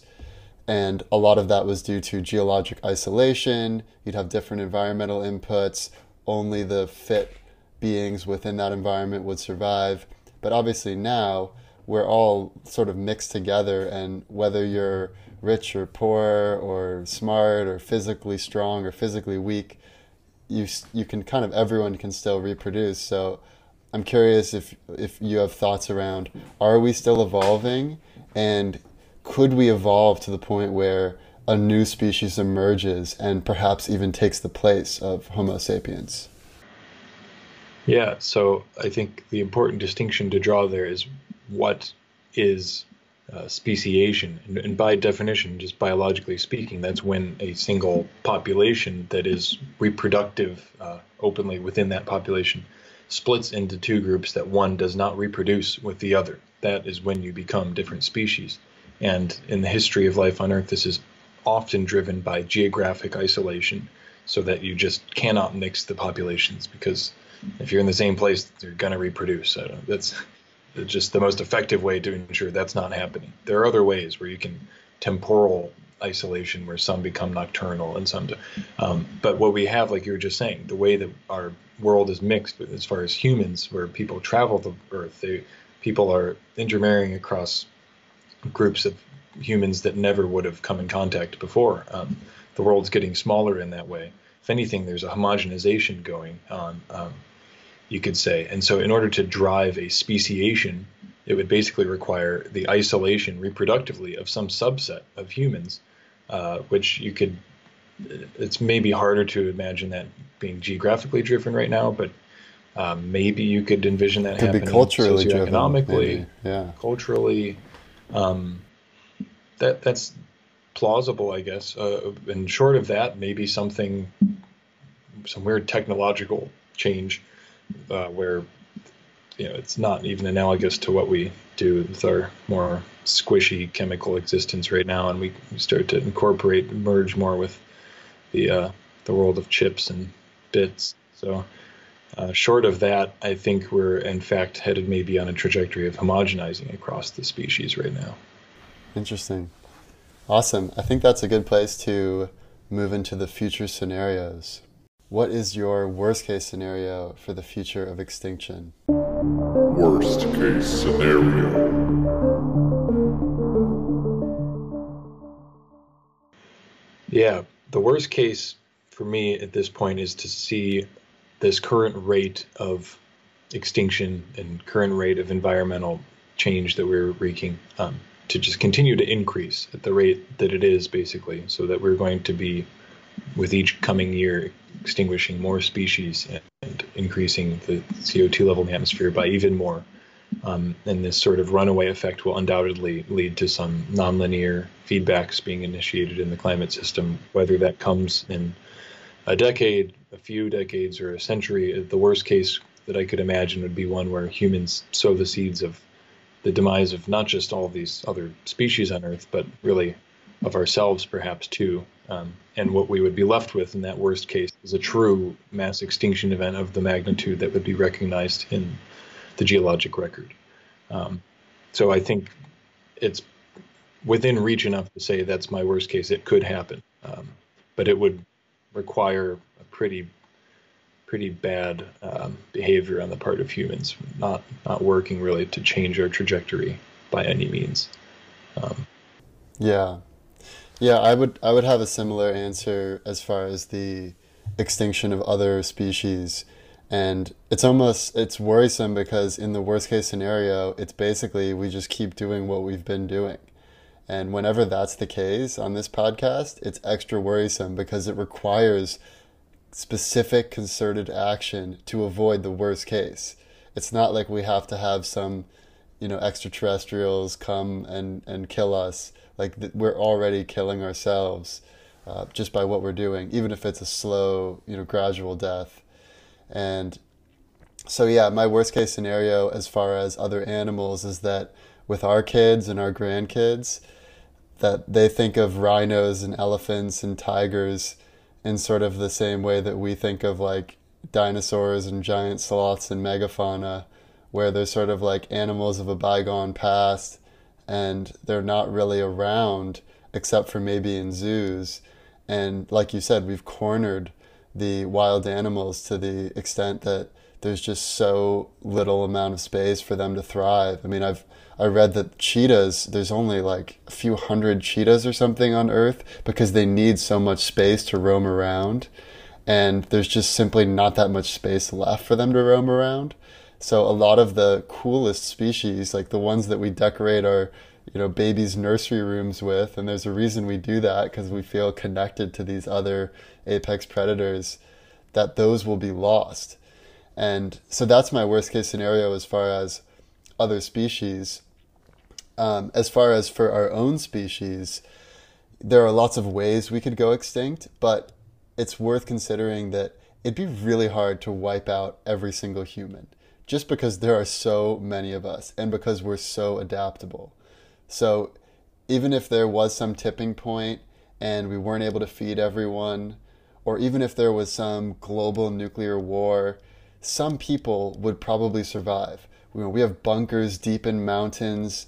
And a lot of that was due to geologic isolation. You'd have different environmental inputs. Only the fit beings within that environment would survive. But obviously, now we're all sort of mixed together, and whether you're rich or poor, or smart, or physically strong, or physically weak, you, you can kind of everyone can still reproduce. So I'm curious if if you have thoughts around are we still evolving and could we evolve to the point where a new species emerges and perhaps even takes the place of Homo sapiens? Yeah, so I think the important distinction to draw there is what is uh, speciation, and, and, by definition, just biologically speaking, that's when a single population that is reproductive uh, openly within that population splits into two groups that one does not reproduce with the other. That is when you become different species. And in the history of life on Earth, this is often driven by geographic isolation, so that you just cannot mix the populations because if you're in the same place, you're going to reproduce. So that's just the most effective way to ensure that's not happening. There are other ways where you can temporal isolation where some become nocturnal and some do. Um, but what we have, like you were just saying, the way that our world is mixed as far as humans, where people travel the earth, they, people are intermarrying across groups of humans that never would have come in contact before. Um, the world's getting smaller in that way. If anything, there's a homogenization going on, um, you could say. And so, in order to drive a speciation, it would basically require the isolation reproductively of some subset of humans uh, which you could. It's maybe harder to imagine that being geographically driven right now, but um, maybe you could envision that could happening be culturally socioeconomically, yeah, culturally. Um, that that's plausible, I guess. Uh, and short of that, maybe something some weird technological change uh, where you know it's not even analogous to what we do with our more squishy chemical existence right now, and we start to incorporate merge more with the uh, the world of chips and bits. So. Uh, short of that, I think we're in fact headed maybe on a trajectory of homogenizing across the species right now. Interesting. Awesome. I think that's a good place to move into the future scenarios. What is your worst case scenario for the future of extinction? Worst case scenario. Yeah, the worst case for me at this point is to see this current rate of extinction and current rate of environmental change that we're wreaking um, to just continue to increase at the rate that it is, basically, so that we're going to be, with each coming year, extinguishing more species and, increasing the CO2 level in the atmosphere by even more. Um, and this sort of runaway effect will undoubtedly lead to some nonlinear feedbacks being initiated in the climate system, whether that comes in a decade, a few decades, or a century. The worst case that I could imagine would be one where humans sow the seeds of the demise of not just all these other species on Earth, but really of ourselves, perhaps too. Um, and what we would be left with in that worst case is a true mass extinction event of the magnitude that would be recognized in the geologic record. Um, so I think it's within reach enough to say that's my worst case. It could happen, um, but it would require a pretty pretty bad um, behavior on the part of humans, not not working really to change our trajectory by any means. Um, yeah, yeah, I would I would have a similar answer as far as the extinction of other species. And it's almost it's worrisome because in the worst case scenario, it's basically we just keep doing what we've been doing. And whenever that's the case on this podcast, it's extra worrisome because it requires specific concerted action to avoid the worst case. It's not like we have to have some, you know, extraterrestrials come and, and kill us. Like th- we're already killing ourselves uh, just by what we're doing, even if it's a slow, you know, gradual death. And so, yeah, my worst case scenario as far as other animals is that with our kids and our grandkids, that they think of rhinos and elephants and tigers in sort of the same way that we think of like dinosaurs and giant sloths and megafauna, where they're sort of like animals of a bygone past and they're not really around except for maybe in zoos. And like you said, we've cornered the wild animals to the extent that there's just so little amount of space for them to thrive. I mean, I've I read that cheetahs, there's only like a few hundred cheetahs or something on Earth because they need so much space to roam around. And there's just simply not that much space left for them to roam around. So a lot of the coolest species, like the ones that we decorate our, you know, babies' nursery rooms with, and there's a reason we do that because we feel connected to these other apex predators, that those will be lost. And so that's my worst case scenario as far as other species. Um, as far as for our own species, there are lots of ways we could go extinct, but it's worth considering that it'd be really hard to wipe out every single human just because there are so many of us and because we're so adaptable. So even if there was some tipping point and we weren't able to feed everyone, or even if there was some global nuclear war, some people would probably survive. We have bunkers deep in mountains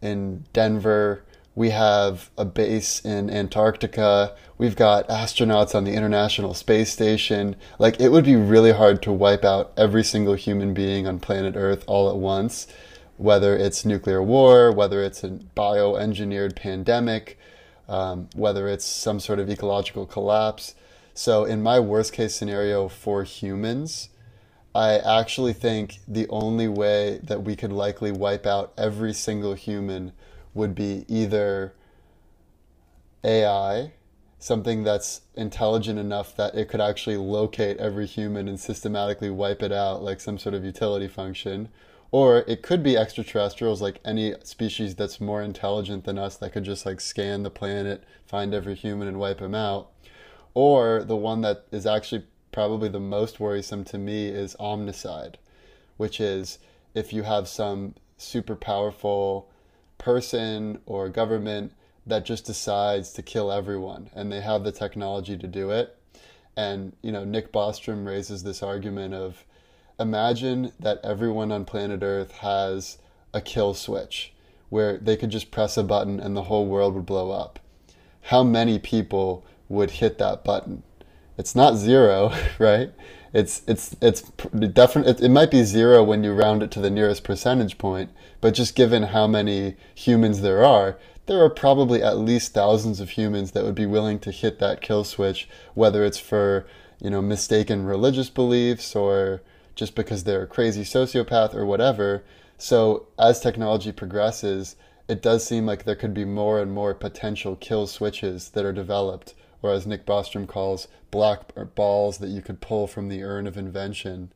in Denver. We have a base in Antarctica. We've got astronauts on the International Space Station. Like, it would be really hard to wipe out every single human being on planet Earth all at once, whether it's nuclear war, whether it's a bioengineered pandemic, um, whether it's some sort of ecological collapse. So, in my worst case scenario for humans, I actually think the only way that we could likely wipe out every single human would be either AI, something that's intelligent enough that it could actually locate every human and systematically wipe it out, like some sort of utility function. Or it could be extraterrestrials, like any species that's more intelligent than us that could just like scan the planet, find every human, and wipe them out. Or the one that is actually probably the most worrisome to me is omnicide, which is if you have some super powerful person or government that just decides to kill everyone and they have the technology to do it. And, you know, Nick Bostrom raises this argument of imagine that everyone on planet Earth has a kill switch where they could just press a button and the whole world would blow up. How many people would hit that button? It's not zero, right? It's it's it's definitely it, it might be zero when you round it to the nearest percentage point, but just given how many humans there are, there are probably at least thousands of humans that would be willing to hit that kill switch, whether it's for you know mistaken religious beliefs or just because they're a crazy sociopath or whatever. So as technology progresses, it does seem like there could be more and more potential kill switches that are developed, or as Nick Bostrom calls, black balls that you could pull from the urn of invention.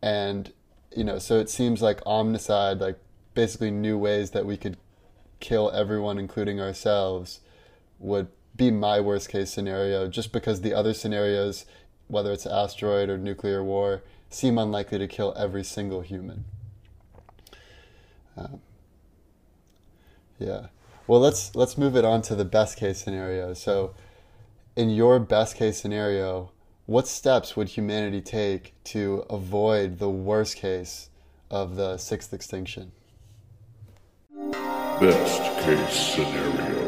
And you know, so it seems like omnicide, like basically new ways that we could kill everyone, including ourselves, would be my worst case scenario, just because the other scenarios, whether it's asteroid or nuclear war, seem unlikely to kill every single human. Um, yeah. Well, let's let's move it on to the best case scenario. So, in your best case scenario, what steps would humanity take to avoid the worst case of the sixth extinction? Best case scenario.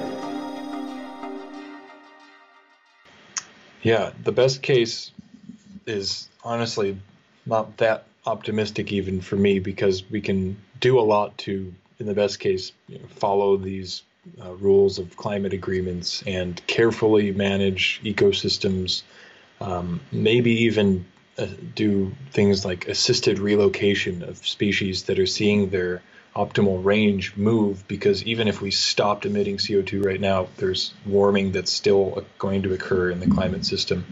Yeah, the best case is honestly not that optimistic even for me because we can do a lot to, in the best case, you know, follow these uh, rules of climate agreements and carefully manage ecosystems. Um, maybe even uh, do things like assisted relocation of species that are seeing their optimal range move because even if we stopped emitting CO2 right now, there's warming that's still going to occur in the climate system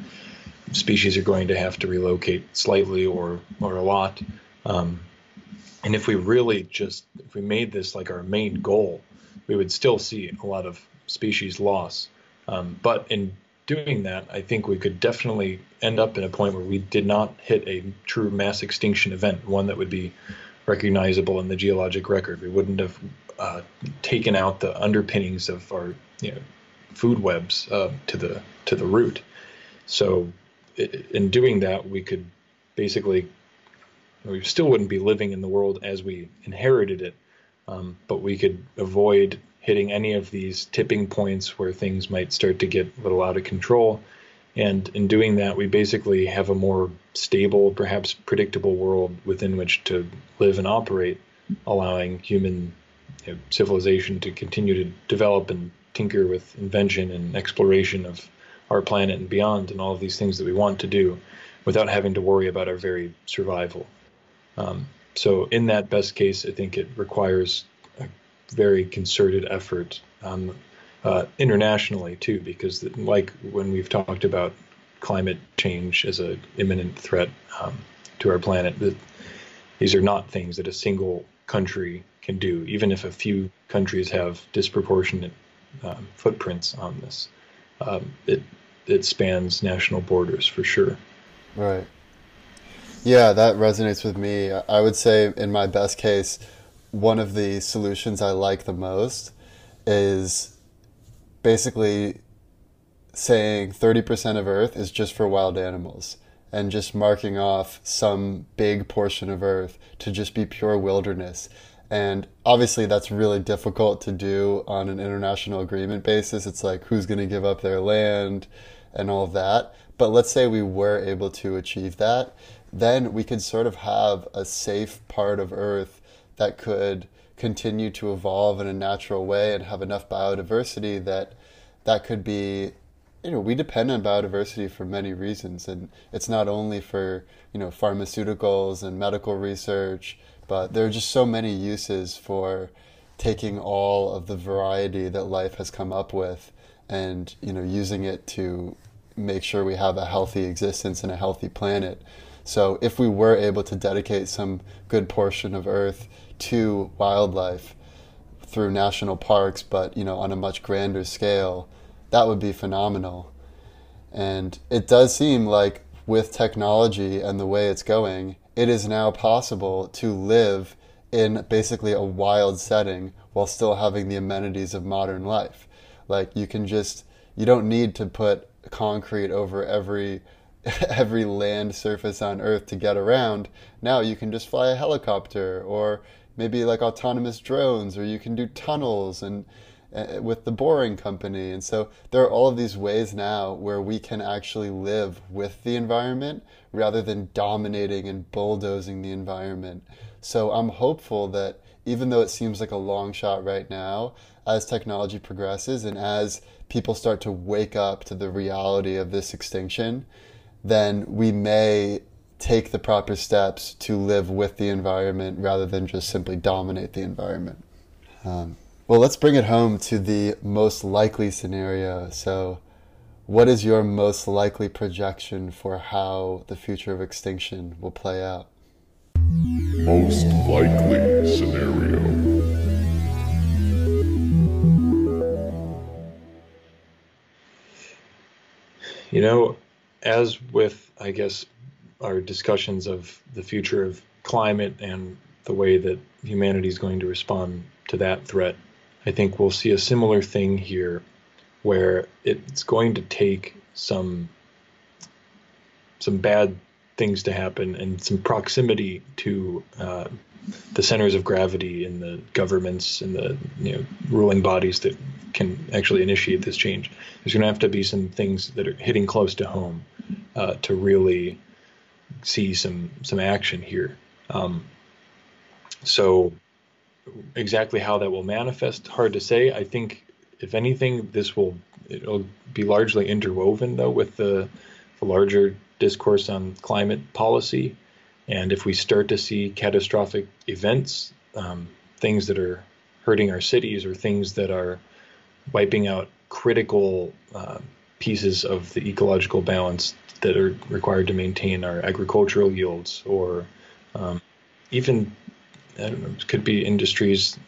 species are going to have to relocate slightly or or a lot. Um, and if we really just if we made this like our main goal, we would still see a lot of species loss. Um, but in doing that, I think we could definitely end up in a point where we did not hit a true mass extinction event, one that would be recognizable in the geologic record. We wouldn't have uh, taken out the underpinnings of our you know, food webs uh, to the to the root. So in doing that, we could basically, we still wouldn't be living in the world as we inherited it, um, but we could avoid hitting any of these tipping points where things might start to get a little out of control. And in doing that, we basically have a more stable, perhaps predictable world within which to live and operate, allowing human you know, civilization to continue to develop and tinker with invention and exploration of our planet and beyond, and all of these things that we want to do without having to worry about our very survival. Um, so, in that best case, I think it requires a very concerted effort um, uh, internationally too, because like when we've talked about climate change as an imminent threat um, to our planet, that these are not things that a single country can do, even if a few countries have disproportionate um, footprints on this. Um, it it spans national borders for sure. Right. Yeah, that resonates with me. I would say, in my best case, one of the solutions I like the most is basically saying 30% of Earth is just for wild animals and just marking off some big portion of Earth to just be pure wilderness. And obviously, that's really difficult to do on an international agreement basis. It's like, who's going to give up their land? and all of that. But let's say we were able to achieve that, then we could sort of have a safe part of Earth that could continue to evolve in a natural way and have enough biodiversity that that could be you know we depend on biodiversity for many reasons and it's not only for you know pharmaceuticals and medical research but there are just so many uses for taking all of the variety that life has come up with and you know using it to make sure we have a healthy existence and a healthy planet. So if we were able to dedicate some good portion of Earth to wildlife through national parks, but you know on a much grander scale, that would be phenomenal. And it does seem like with technology and the way it's going, it is now possible to live in basically a wild setting while still having the amenities of modern life. Like you can just you don't need to put concrete over every every land surface on earth to get around. Now you can just fly a helicopter or maybe like autonomous drones or you can do tunnels and uh, with the boring company. And so there are all of these ways now where we can actually live with the environment rather than dominating and bulldozing the environment. So I'm hopeful that even though it seems like a long shot right now, as technology progresses and as people start to wake up to the reality of this extinction, then we may take the proper steps to live with the environment rather than just simply dominate the environment. Um, well, let's bring it home to the most likely scenario. So, what is your most likely projection for how the future of extinction will play out? Most likely scenario. You know, as with, I guess, our discussions of the future of climate and the way that humanity is going to respond to that threat, I think we'll see a similar thing here where it's going to take some some bad things to happen and some proximity to uh, the centers of gravity in the governments and the you know ruling bodies that can actually initiate this change. There's going to have to be some things that are hitting close to home uh, to really see some some action here. Um, so exactly how that will manifest, hard to say. I think if anything, this will it'll be largely interwoven though with the, the larger discourse on climate policy. And if we start to see catastrophic events, um, things that are hurting our cities or things that are wiping out critical uh, pieces of the ecological balance that are required to maintain our agricultural yields or um, even I don't know, could be industries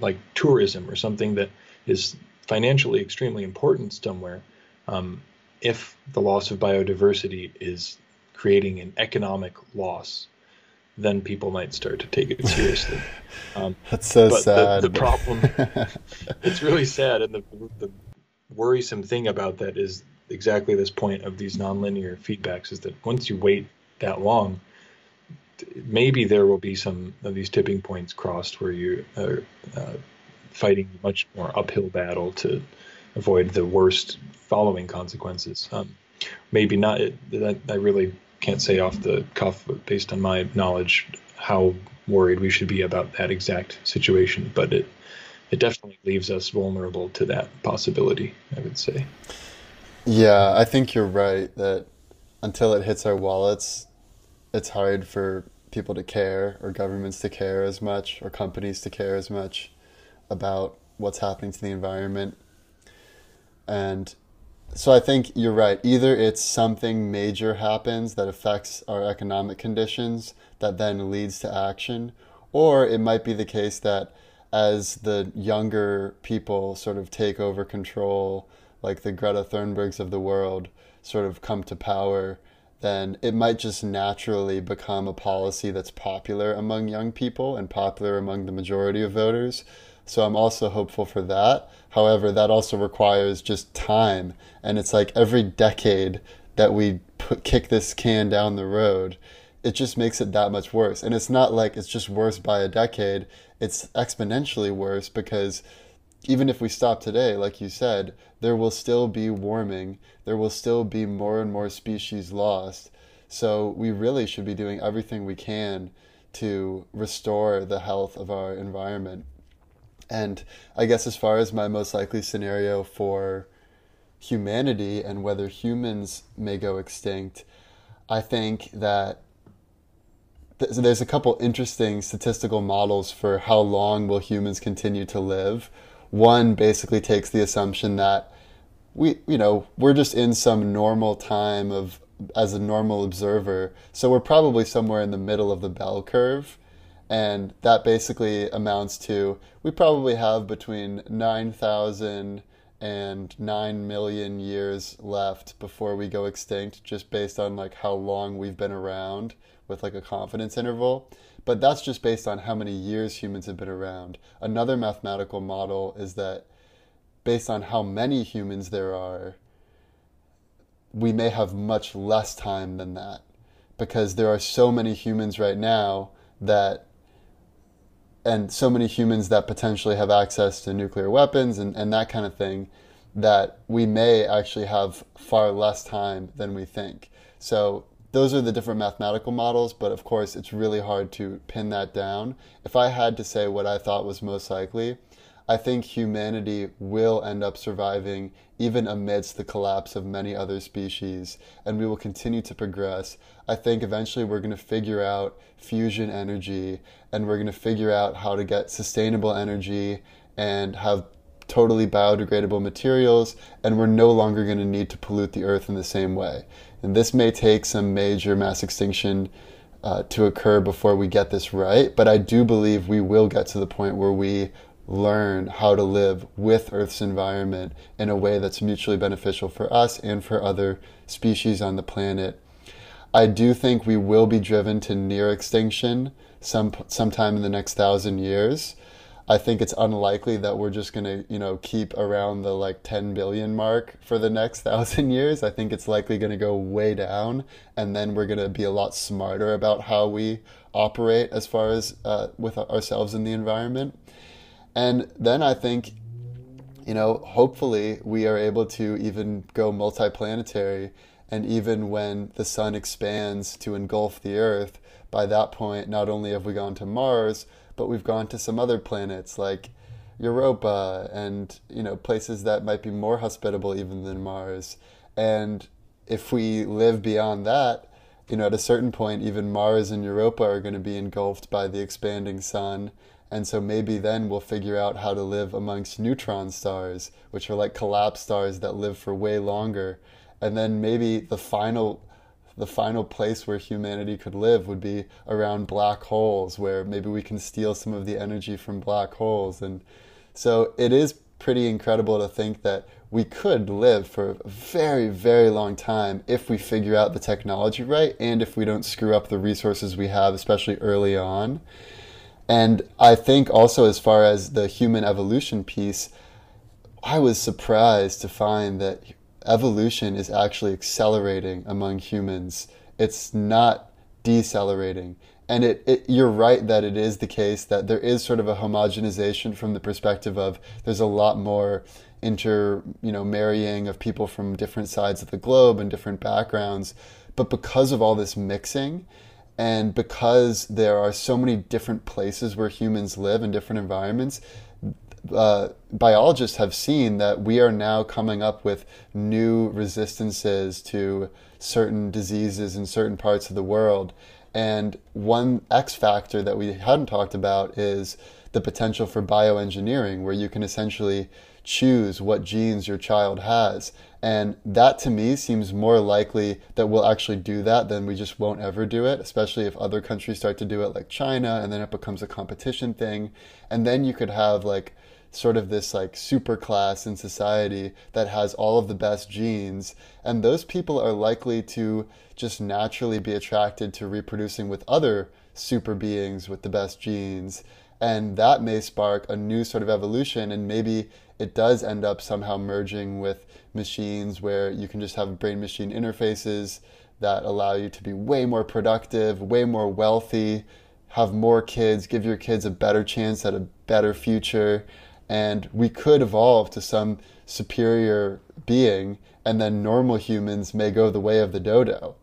like tourism or something that is financially extremely important somewhere. Um, if the loss of biodiversity is creating an economic loss, then people might start to take it seriously. Um, That's so sad. The, the problem, it's really sad, and the, the worrisome thing about that is exactly this point of these nonlinear feedbacks is that once you wait that long, maybe there will be some of these tipping points crossed where you are uh, fighting a much more uphill battle to avoid the worst following consequences. Um, maybe not. That I really can't say off the cuff, based on my knowledge, how worried we should be about that exact situation. But it it definitely leaves us vulnerable to that possibility. I would say. Yeah, I think you're right that until it hits our wallets, it's hard for people to care or governments to care as much or companies to care as much about what's happening to the environment. And so I think you're right. Either it's something major happens that affects our economic conditions that then leads to action, or it might be the case that as the younger people sort of take over control, like the Greta Thunbergs of the world sort of come to power, then it might just naturally become a policy that's popular among young people and popular among the majority of voters. So I'm also hopeful for that. However, that also requires just time. And it's like every decade that we put, kick this can down the road, it just makes it that much worse. And it's not like it's just worse by a decade, it's exponentially worse because even if we stop today, like you said, there will still be warming, there will still be more and more species lost. So we really should be doing everything we can to restore the health of our environment. And I guess as far as my most likely scenario for humanity and whether humans may go extinct, I think that th- there's a couple interesting statistical models for how long will humans continue to live. One basically takes the assumption that we, you know, we're just in some normal time of as a normal observer, so we're probably somewhere in the middle of the bell curve and that basically amounts to we probably have between 9,000 and 9 million years left before we go extinct just based on like how long we've been around with like a confidence interval. But that's just based on how many years humans have been around. Another mathematical model is that based on how many humans there are we may have much less time than that. Because there are so many humans right now that and so many humans that potentially have access to nuclear weapons and, and that kind of thing that we may actually have far less time than we think. So those are the different mathematical models, but of course it's really hard to pin that down. If I had to say what I thought was most likely, I think humanity will end up surviving even amidst the collapse of many other species, and we will continue to progress. I think eventually we're going to figure out fusion energy, and we're going to figure out how to get sustainable energy and have totally biodegradable materials, and we're no longer going to need to pollute the earth in the same way. And this may take some major mass extinction uh, to occur before we get this right, but I do believe we will get to the point where we learn how to live with Earth's environment in a way that's mutually beneficial for us and for other species on the planet. I do think we will be driven to near extinction some sometime in the next thousand years. I think it's unlikely that we're just going to, you know, keep around the like 10 billion mark for the next thousand years. I think it's likely going to go way down, and then we're going to be a lot smarter about how we operate as far as uh, with ourselves in the environment. And then I think, you know, hopefully we are able to even go multiplanetary. And even when the sun expands to engulf the Earth, by that point, not only have we gone to Mars, but we've gone to some other planets like Europa and, you know, places that might be more hospitable even than Mars. And if we live beyond that, you know, at a certain point, even Mars and Europa are going to be engulfed by the expanding sun and so maybe then we'll figure out how to live amongst neutron stars, which are like collapsed stars that live for way longer. And then maybe the final the final place where humanity could live would be around black holes where maybe we can steal some of the energy from black holes and so it is pretty incredible to think that we could live for a very very long time if we figure out the technology right and if we don't screw up the resources we have especially early on and I think also, as far as the human evolution piece, I was surprised to find that evolution is actually accelerating among humans. It's not decelerating. And it, it, you're right that it is the case that there is sort of a homogenization from the perspective of there's a lot more inter, you know, marrying of people from different sides of the globe and different backgrounds. But because of all this mixing, and because there are so many different places where humans live in different environments, uh, biologists have seen that we are now coming up with new resistances to certain diseases in certain parts of the world. And one X factor that we hadn't talked about is the potential for bioengineering, where you can essentially choose what genes your child has. And that to me seems more likely that we'll actually do that than we just won't ever do it, especially if other countries start to do it like China and then it becomes a competition thing. And then you could have like sort of this like super class in society that has all of the best genes. And those people are likely to just naturally be attracted to reproducing with other super beings with the best genes. And that may spark a new sort of evolution and maybe it does end up somehow merging with machines where you can just have brain machine interfaces that allow you to be way more productive, way more wealthy, have more kids, give your kids a better chance at a better future. And we could evolve to some superior being, and then normal humans may go the way of the dodo.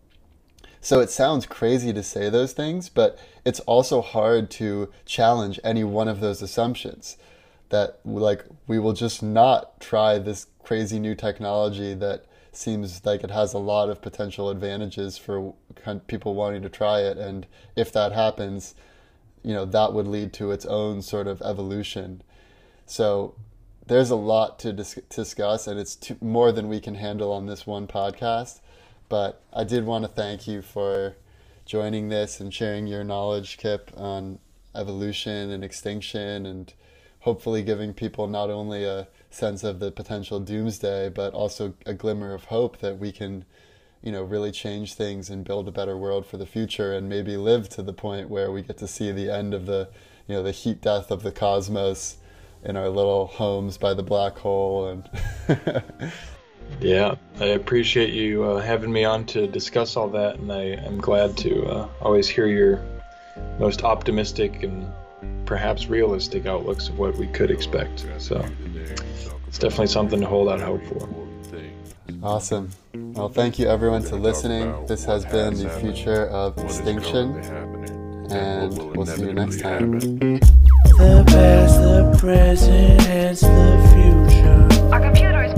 So it sounds crazy to say those things, but it's also hard to challenge any one of those assumptions that like we will just not try this crazy new technology that seems like it has a lot of potential advantages for people wanting to try it. And if that happens you know that would lead to its own sort of evolution. So there's a lot to dis- discuss and it's too, more than we can handle on this one podcast but i did want to thank you for joining this and sharing your knowledge kip on evolution and extinction and hopefully giving people not only a sense of the potential doomsday, but also a glimmer of hope that we can, you know, really change things and build a better world for the future and maybe live to the point where we get to see the end of the, you know, the heat death of the cosmos in our little homes by the black hole and Yeah, I appreciate you uh, having me on to discuss all that, and I am glad to uh, always hear your most optimistic and perhaps realistic outlooks of what we could expect. So it's definitely something to hold out hope for. Awesome. Well, thank you everyone to listening. This has been the future of extinction, and we'll see you next time. The past, the present, and the future. Our computer is